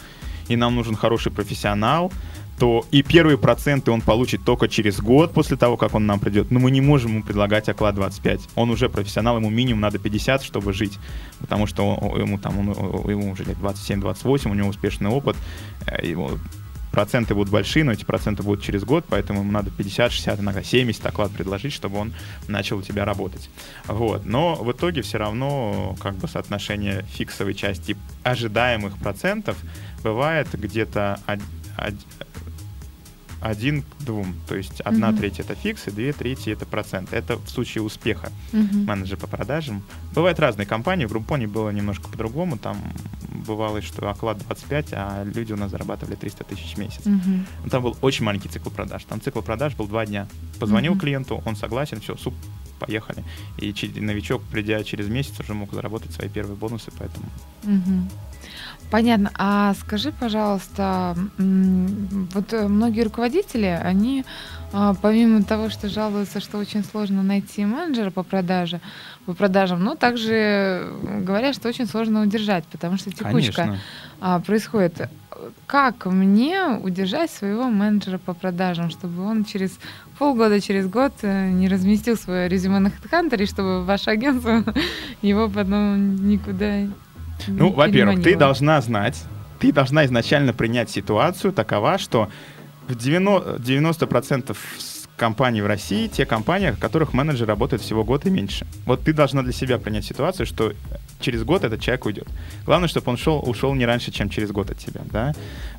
и нам нужен хороший профессионал, то и первые проценты он получит только через год после того, как он нам придет. Но мы не можем ему предлагать оклад 25. Он уже профессионал, ему минимум надо 50, чтобы жить. Потому что он, ему там он, ему уже лет 27-28, у него успешный опыт. Э, его проценты будут большие, но эти проценты будут через год, поэтому ему надо 50, 60, иногда 70 оклад предложить, чтобы он начал у тебя работать. Вот. Но в итоге все равно как бы соотношение фиксовой части ожидаемых процентов бывает где-то один к двум. То есть одна Мгм. треть это фикс, и две трети это процент. Это в случае успеха Мгм. менеджер по продажам. Бывают разные компании. В Группоне было немножко по-другому. Там бывало, что оклад 25, а люди у нас зарабатывали 300 тысяч в месяц. Ну, Там был очень маленький цикл продаж. Там цикл продаж был два дня. Позвонил Мгм. клиенту, он согласен, все, суп, поехали. И новичок, придя через месяц, уже мог заработать свои первые бонусы, поэтому Мгм. Понятно. А скажи, пожалуйста, вот э, многие руководители, они а, помимо того, что жалуются, что очень сложно найти менеджера по продаже, по продажам, но также э, говорят, что очень сложно удержать, потому что текучка Конечно. а, происходит. Как мне удержать своего менеджера по продажам, чтобы он через полгода, через год э, не разместил свое резюме на HeadHunter, и чтобы ваше агентство [laughs] его потом никуда Ну, во-первых, ты должна знать, ты должна изначально принять ситуацию такова, что в 90%, 90% с компаний в России те компании, в которых менеджер работает всего год и меньше. Вот ты должна для себя принять ситуацию, что через год этот человек уйдет. Главное, чтобы он шел, ушел не раньше, чем через год от тебя, да.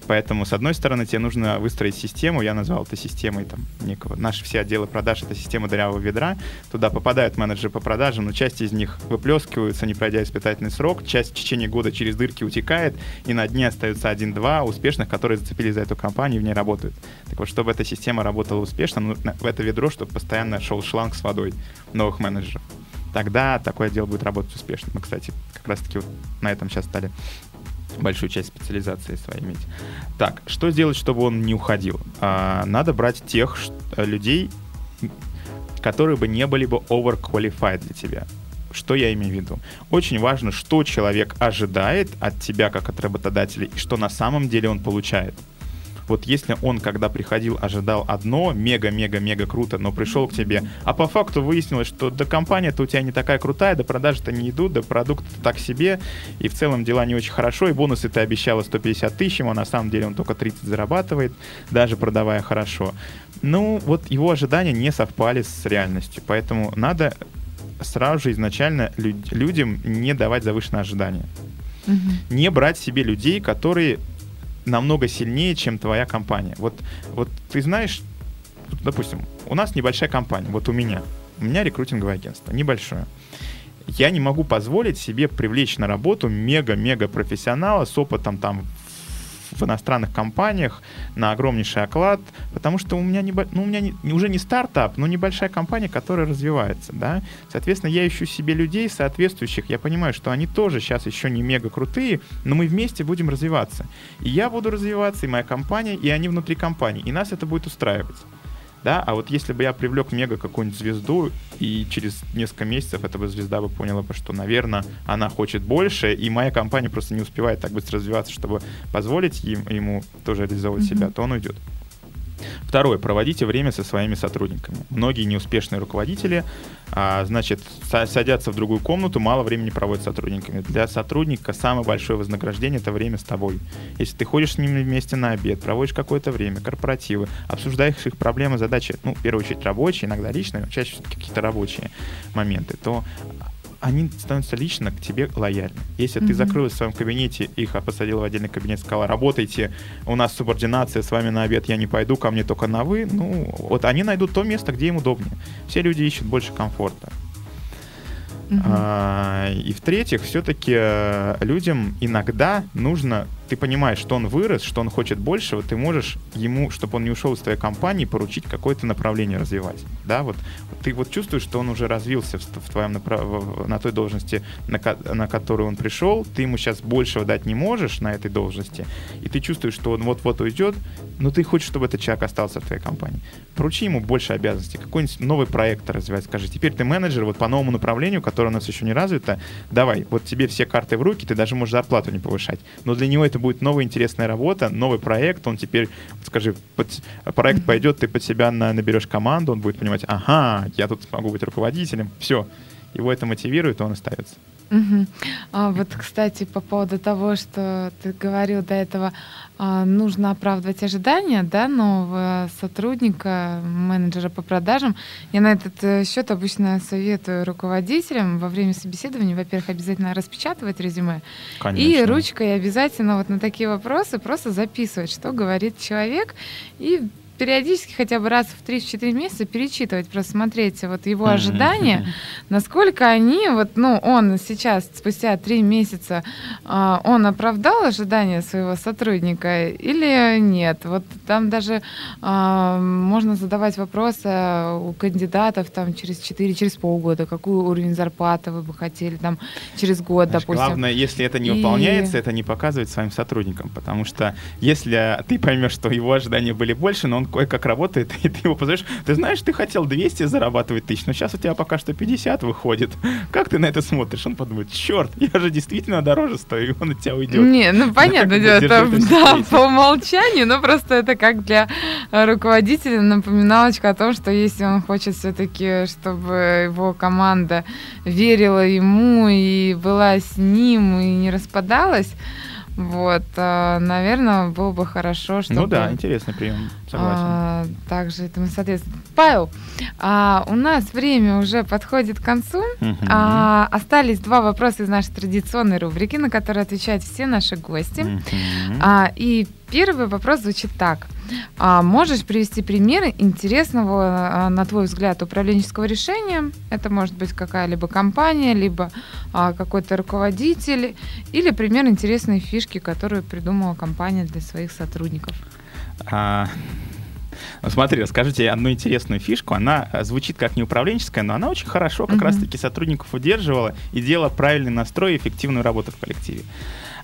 Поэтому, с одной стороны, тебе нужно выстроить систему, я назвал это системой там некого, наши все отделы продаж — это система дырявого ведра, туда попадают менеджеры по продажам, но часть из них выплескиваются, не пройдя испытательный срок, часть в течение года через дырки утекает, и на дне остаются один-два успешных, которые зацепились за эту компанию и в ней работают. Так вот, чтобы эта система работала успешно, нужно в это ведро, чтобы постоянно шел шланг с водой новых менеджеров. Тогда такое дело будет работать успешно. Мы, кстати, как раз-таки вот на этом сейчас стали большую часть специализации своей иметь. Так, что сделать, чтобы он не уходил? А, надо брать тех людей, которые бы не были бы overqualified для тебя. Что я имею в виду? Очень важно, что человек ожидает от тебя как от работодателя и что на самом деле он получает. Вот если он, когда приходил, ожидал одно, мега-мега-мега круто, но пришел к тебе, а по факту выяснилось, что да компания-то у тебя не такая крутая, да продажи-то не идут, да продукт так себе, и в целом дела не очень хорошо, и бонусы ты обещала 150 тысяч ему, а на самом деле он только 30 зарабатывает, даже продавая хорошо. Ну, вот его ожидания не совпали с реальностью, поэтому надо сразу же изначально люд- людям не давать завышенные ожидания Мгм. не брать себе людей, которые намного сильнее, чем твоя компания. Вот, вот ты знаешь, допустим, у нас небольшая компания, вот у меня, у меня рекрутинговое агентство, небольшое. Я не могу позволить себе привлечь на работу мега-мега профессионала с опытом там в иностранных компаниях на огромнейший оклад, потому что у меня, небо- ну, у меня не- уже не стартап, но небольшая компания, которая развивается, да. Соответственно, я ищу себе людей соответствующих. Я понимаю, что они тоже сейчас еще не мега крутые, но мы вместе будем развиваться. И я буду развиваться, и моя компания, и они внутри компании. И нас это будет устраивать. Да, а вот если бы я привлек мега какую-нибудь звезду, и через несколько месяцев эта бы звезда бы поняла бы, что, наверное, она хочет больше, и моя компания просто не успевает так быстро развиваться, чтобы позволить им, ему тоже реализовывать Мгм. себя, то он уйдет. Второе. Проводите время со своими сотрудниками. Многие неуспешные руководители, а, значит, са- садятся в другую комнату, мало времени проводят с сотрудниками. Для сотрудника самое большое вознаграждение — это время с тобой. Если ты ходишь с ними вместе на обед, проводишь какое-то время, корпоративы, обсуждаешь их проблемы, задачи, ну, в первую очередь рабочие, иногда личные, но чаще всё-таки какие-то рабочие моменты, то они становятся лично к тебе лояльны. Если ты Мгм. закрылась в своем кабинете, их посадила в отдельный кабинет, сказала, работайте, у нас субординация, с вами на обед я не пойду, ко мне только на вы, ну, вот они найдут то место, где им удобнее. Все люди ищут больше комфорта. Мгм. А, и в-третьих, все-таки людям иногда нужно, ты понимаешь, что он вырос, что он хочет большего, ты можешь ему, чтобы он не ушел из твоей компании, поручить какое-то направление развивать. Да, вот ты вот чувствуешь, что он уже развился в, в твоем направ- на той должности, на, ко- на которую он пришел, ты ему сейчас большего дать не можешь на этой должности, и ты чувствуешь, что он вот-вот уйдет, но ты хочешь, чтобы этот человек остался в твоей компании. Поручи ему больше обязанностей, какой-нибудь новый проект развивать, скажи, теперь ты менеджер вот по новому направлению, которое у нас еще не развито, давай, вот тебе все карты в руки, ты даже можешь зарплату не повышать, но для него это будет новая интересная работа, новый проект, он теперь, вот скажи, под- проект пойдет, ты под себя на- наберешь команду, он будет понимать, ага, я тут смогу быть руководителем, все, его это мотивирует, и он остается. Мгм. А вот, кстати, по поводу того, что ты говорил до этого, а, нужно оправдывать ожидания да, нового сотрудника, менеджера по продажам. Я на этот э, счет обычно советую руководителям во время собеседования, во-первых, обязательно распечатывать резюме, и ручкой обязательно вот на такие вопросы просто записывать, что говорит человек, и периодически хотя бы раз в 3-4 месяца перечитывать, просто смотреть вот его ожидания, [laughs] насколько они, вот, ну, он сейчас, спустя 3 месяца, а, он оправдал ожидания своего сотрудника или нет? Вот там даже а, можно задавать вопросы у кандидатов там через 4, через полгода, какой уровень зарплаты вы бы хотели там через год, Знаешь, допустим. Главное, если это не выполняется, это не показывать своим сотрудникам, потому что если ты поймешь, что его ожидания были больше, но он кое-как работает, [laughs] и ты его позовешь, ты знаешь, ты хотел 200 зарабатывать тысяч, но сейчас у тебя пока что 50 выходит. Как ты на это смотришь? Он подумает, черт, я же действительно дороже стою, и он от тебя уйдет. Не, ну понятно, это да, по умолчанию, но просто это как для руководителя напоминалочка о том, что если он хочет все-таки, чтобы его команда верила ему и была с ним и не распадалась, вот, а, наверное, было бы хорошо, чтобы... Ну да, интересный прием, согласен. А, также это мы, соответственно... Павел, а, у нас время уже подходит к концу. А, остались два вопроса из нашей традиционной рубрики, на которые отвечают все наши гости. А, и первый вопрос звучит так. А можешь привести примеры интересного, а, на твой взгляд, управленческого решения? Это может быть какая-либо компания, либо а, какой-то руководитель, или пример интересной фишки, которую придумала компания для своих сотрудников. А, ну, смотри, расскажу тебе одну интересную фишку. Она э, звучит как не управленческая, но она очень хорошо как mm-hmm. раз-таки сотрудников удерживала и делала правильный настрой и эффективную работу в коллективе.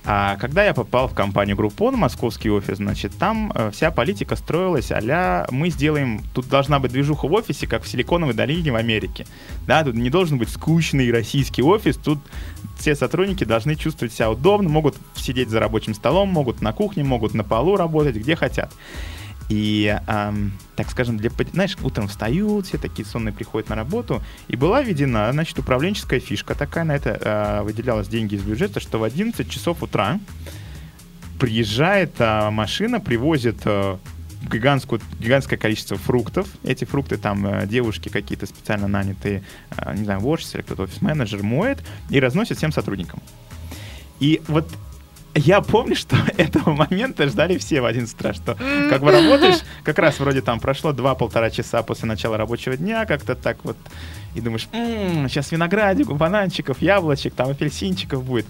А когда я попал в компанию Groupon, московский офис, значит, там э, вся политика строилась а мы сделаем, тут должна быть движуха в офисе, как в Силиконовой долине в Америке. Да, тут не должен быть скучный российский офис, тут все сотрудники должны чувствовать себя удобно, могут сидеть за рабочим столом, могут на кухне, могут на полу работать, где хотят. И, эм, так скажем, для, знаешь, утром встают, все такие сонные приходят на работу, и была введена, значит, управленческая фишка такая, на это э, выделялось деньги из бюджета, что в 11 часов утра приезжает э, машина, привозит э, гигантскую, гигантское количество фруктов. Эти фрукты там э, девушки какие-то специально нанятые, э, не знаю, вождь или кто-то офис-менеджер моет и разносит всем сотрудникам. И вот я помню, что [laughs] этого момента ждали все в 11 утра, что как бы работаешь, [laughs] как раз вроде там прошло 2-1,5 часа после начала рабочего дня, как-то так вот, и думаешь, м-м, сейчас виноградику, бананчиков, яблочек, там апельсинчиков будет.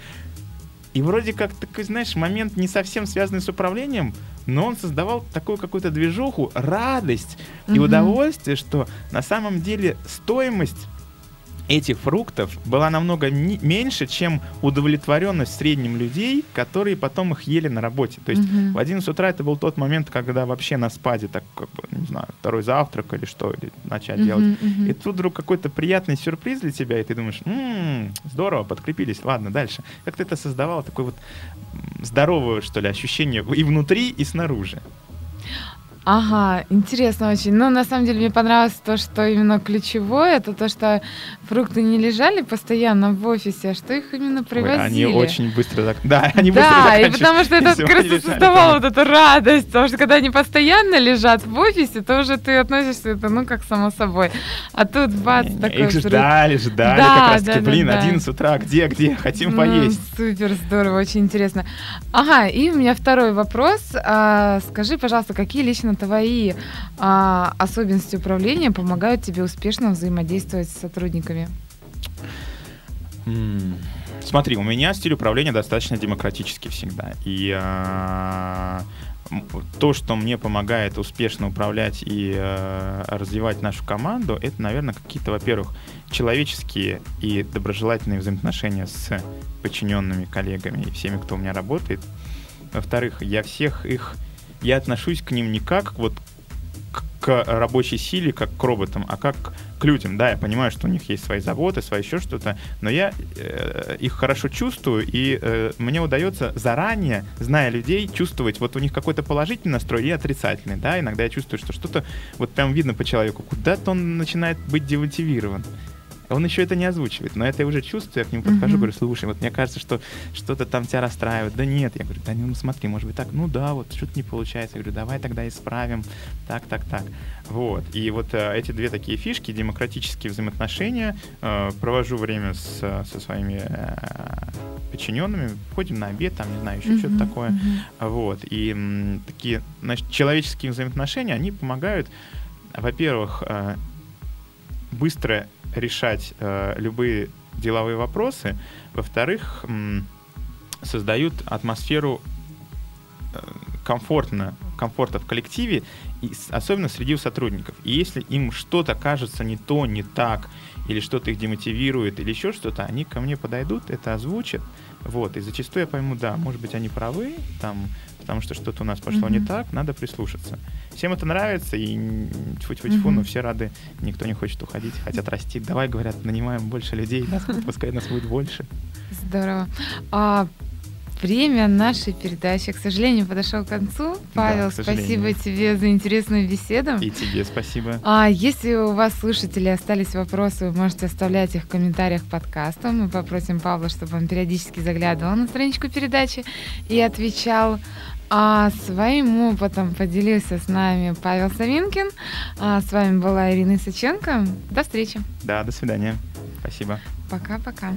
И вроде как такой, знаешь, момент не совсем связанный с управлением, но он создавал такую какую-то движуху, радость mm-hmm. и удовольствие, что на самом деле стоимость этих фруктов была намного меньше, чем удовлетворенность в среднем людей, которые потом их ели на работе. То есть mm-hmm. в 11 утра это был тот момент, когда вообще на спаде, так как бы, не знаю, второй завтрак или что, или начать mm-hmm, делать. Mm-hmm. И тут вдруг какой-то приятный сюрприз для тебя, и ты думаешь, м-м, здорово, подкрепились, ладно, дальше. Как-то это создавало такое вот здоровое, что ли, ощущение и внутри, и снаружи. Ага, интересно очень. Но на самом деле мне понравилось то, что именно ключевое, это то, что фрукты не лежали постоянно в офисе, а что их именно привозили. Ой, они очень быстро так. Да, [laughs] они да, быстро и потому что это [laughs] как раз создавало вот эту радость, потому что когда они постоянно лежат в офисе, то уже ты относишься это, ну, как само собой. А тут бац, не, такой... Их ждали, ждали, да, как раз таки, да, блин, да. 11 утра, где, где, хотим ну, поесть. Супер, здорово, очень интересно. Ага, и у меня второй вопрос. А, скажи, пожалуйста, какие лично твои а, особенности управления помогают тебе успешно взаимодействовать с сотрудниками? Смотри, у меня стиль управления достаточно демократический всегда. И а, то, что мне помогает успешно управлять и э, развивать нашу команду, это, наверное, какие-то, во-первых, человеческие и доброжелательные взаимоотношения с подчиненными коллегами и всеми, кто у меня работает. Во-вторых, я всех их я отношусь к ним не как вот к рабочей силе, как к роботам, а как к людям. Да, я понимаю, что у них есть свои заботы, свои еще что-то, но я э, их хорошо чувствую, и э, мне удается заранее, зная людей, чувствовать, вот у них какой-то положительный настрой и отрицательный, да, иногда я чувствую, что что-то, вот прям видно по человеку, куда-то он начинает быть демотивирован. Он еще это не озвучивает, но это я уже чувствую, я к нему подхожу, Мгм. говорю, слушай, вот мне кажется, что что-то там тебя расстраивает. Да нет, я говорю, да ну смотри, может быть так, ну да, вот что-то не получается. Я говорю, давай тогда исправим, так, так, так. Вот. И вот э, эти две такие фишки, демократические взаимоотношения, э, провожу время с, со своими э, подчиненными, ходим на обед, там, не знаю, еще что-то Мгм, такое. мгм. Вот. И м, такие значит, человеческие взаимоотношения, они помогают, во-первых, э, быстро решать э, любые деловые вопросы, во-вторых, создают атмосферу э, комфортно, комфорта в коллективе, и особенно среди сотрудников. И если им что-то кажется не то, не так, или что-то их демотивирует, или еще что-то, они ко мне подойдут, это озвучат, вот, и зачастую я пойму, да, может быть, они правы, там, потому что что-то у нас пошло не Мгм. так, надо прислушаться. Всем это нравится, и тьфу-тьфу-тьфу, но Мгм. все рады, никто не хочет уходить, хотят расти. Давай, говорят, нанимаем больше людей, нас, [laughs] пускай нас будет больше. Здорово. А, время нашей передачи, к сожалению, подошло к концу. Павел, к сожалению. спасибо тебе за интересную беседу. И тебе спасибо. А если у вас, слушатели, остались вопросы, вы можете оставлять их в комментариях к подкасту. Мы попросим Павла, чтобы он периодически заглядывал на страничку передачи и отвечал. А своим опытом поделился с нами Павел Савинкин. А с вами была Ирина Исаченко. До встречи. Да, до свидания. Спасибо. Пока-пока.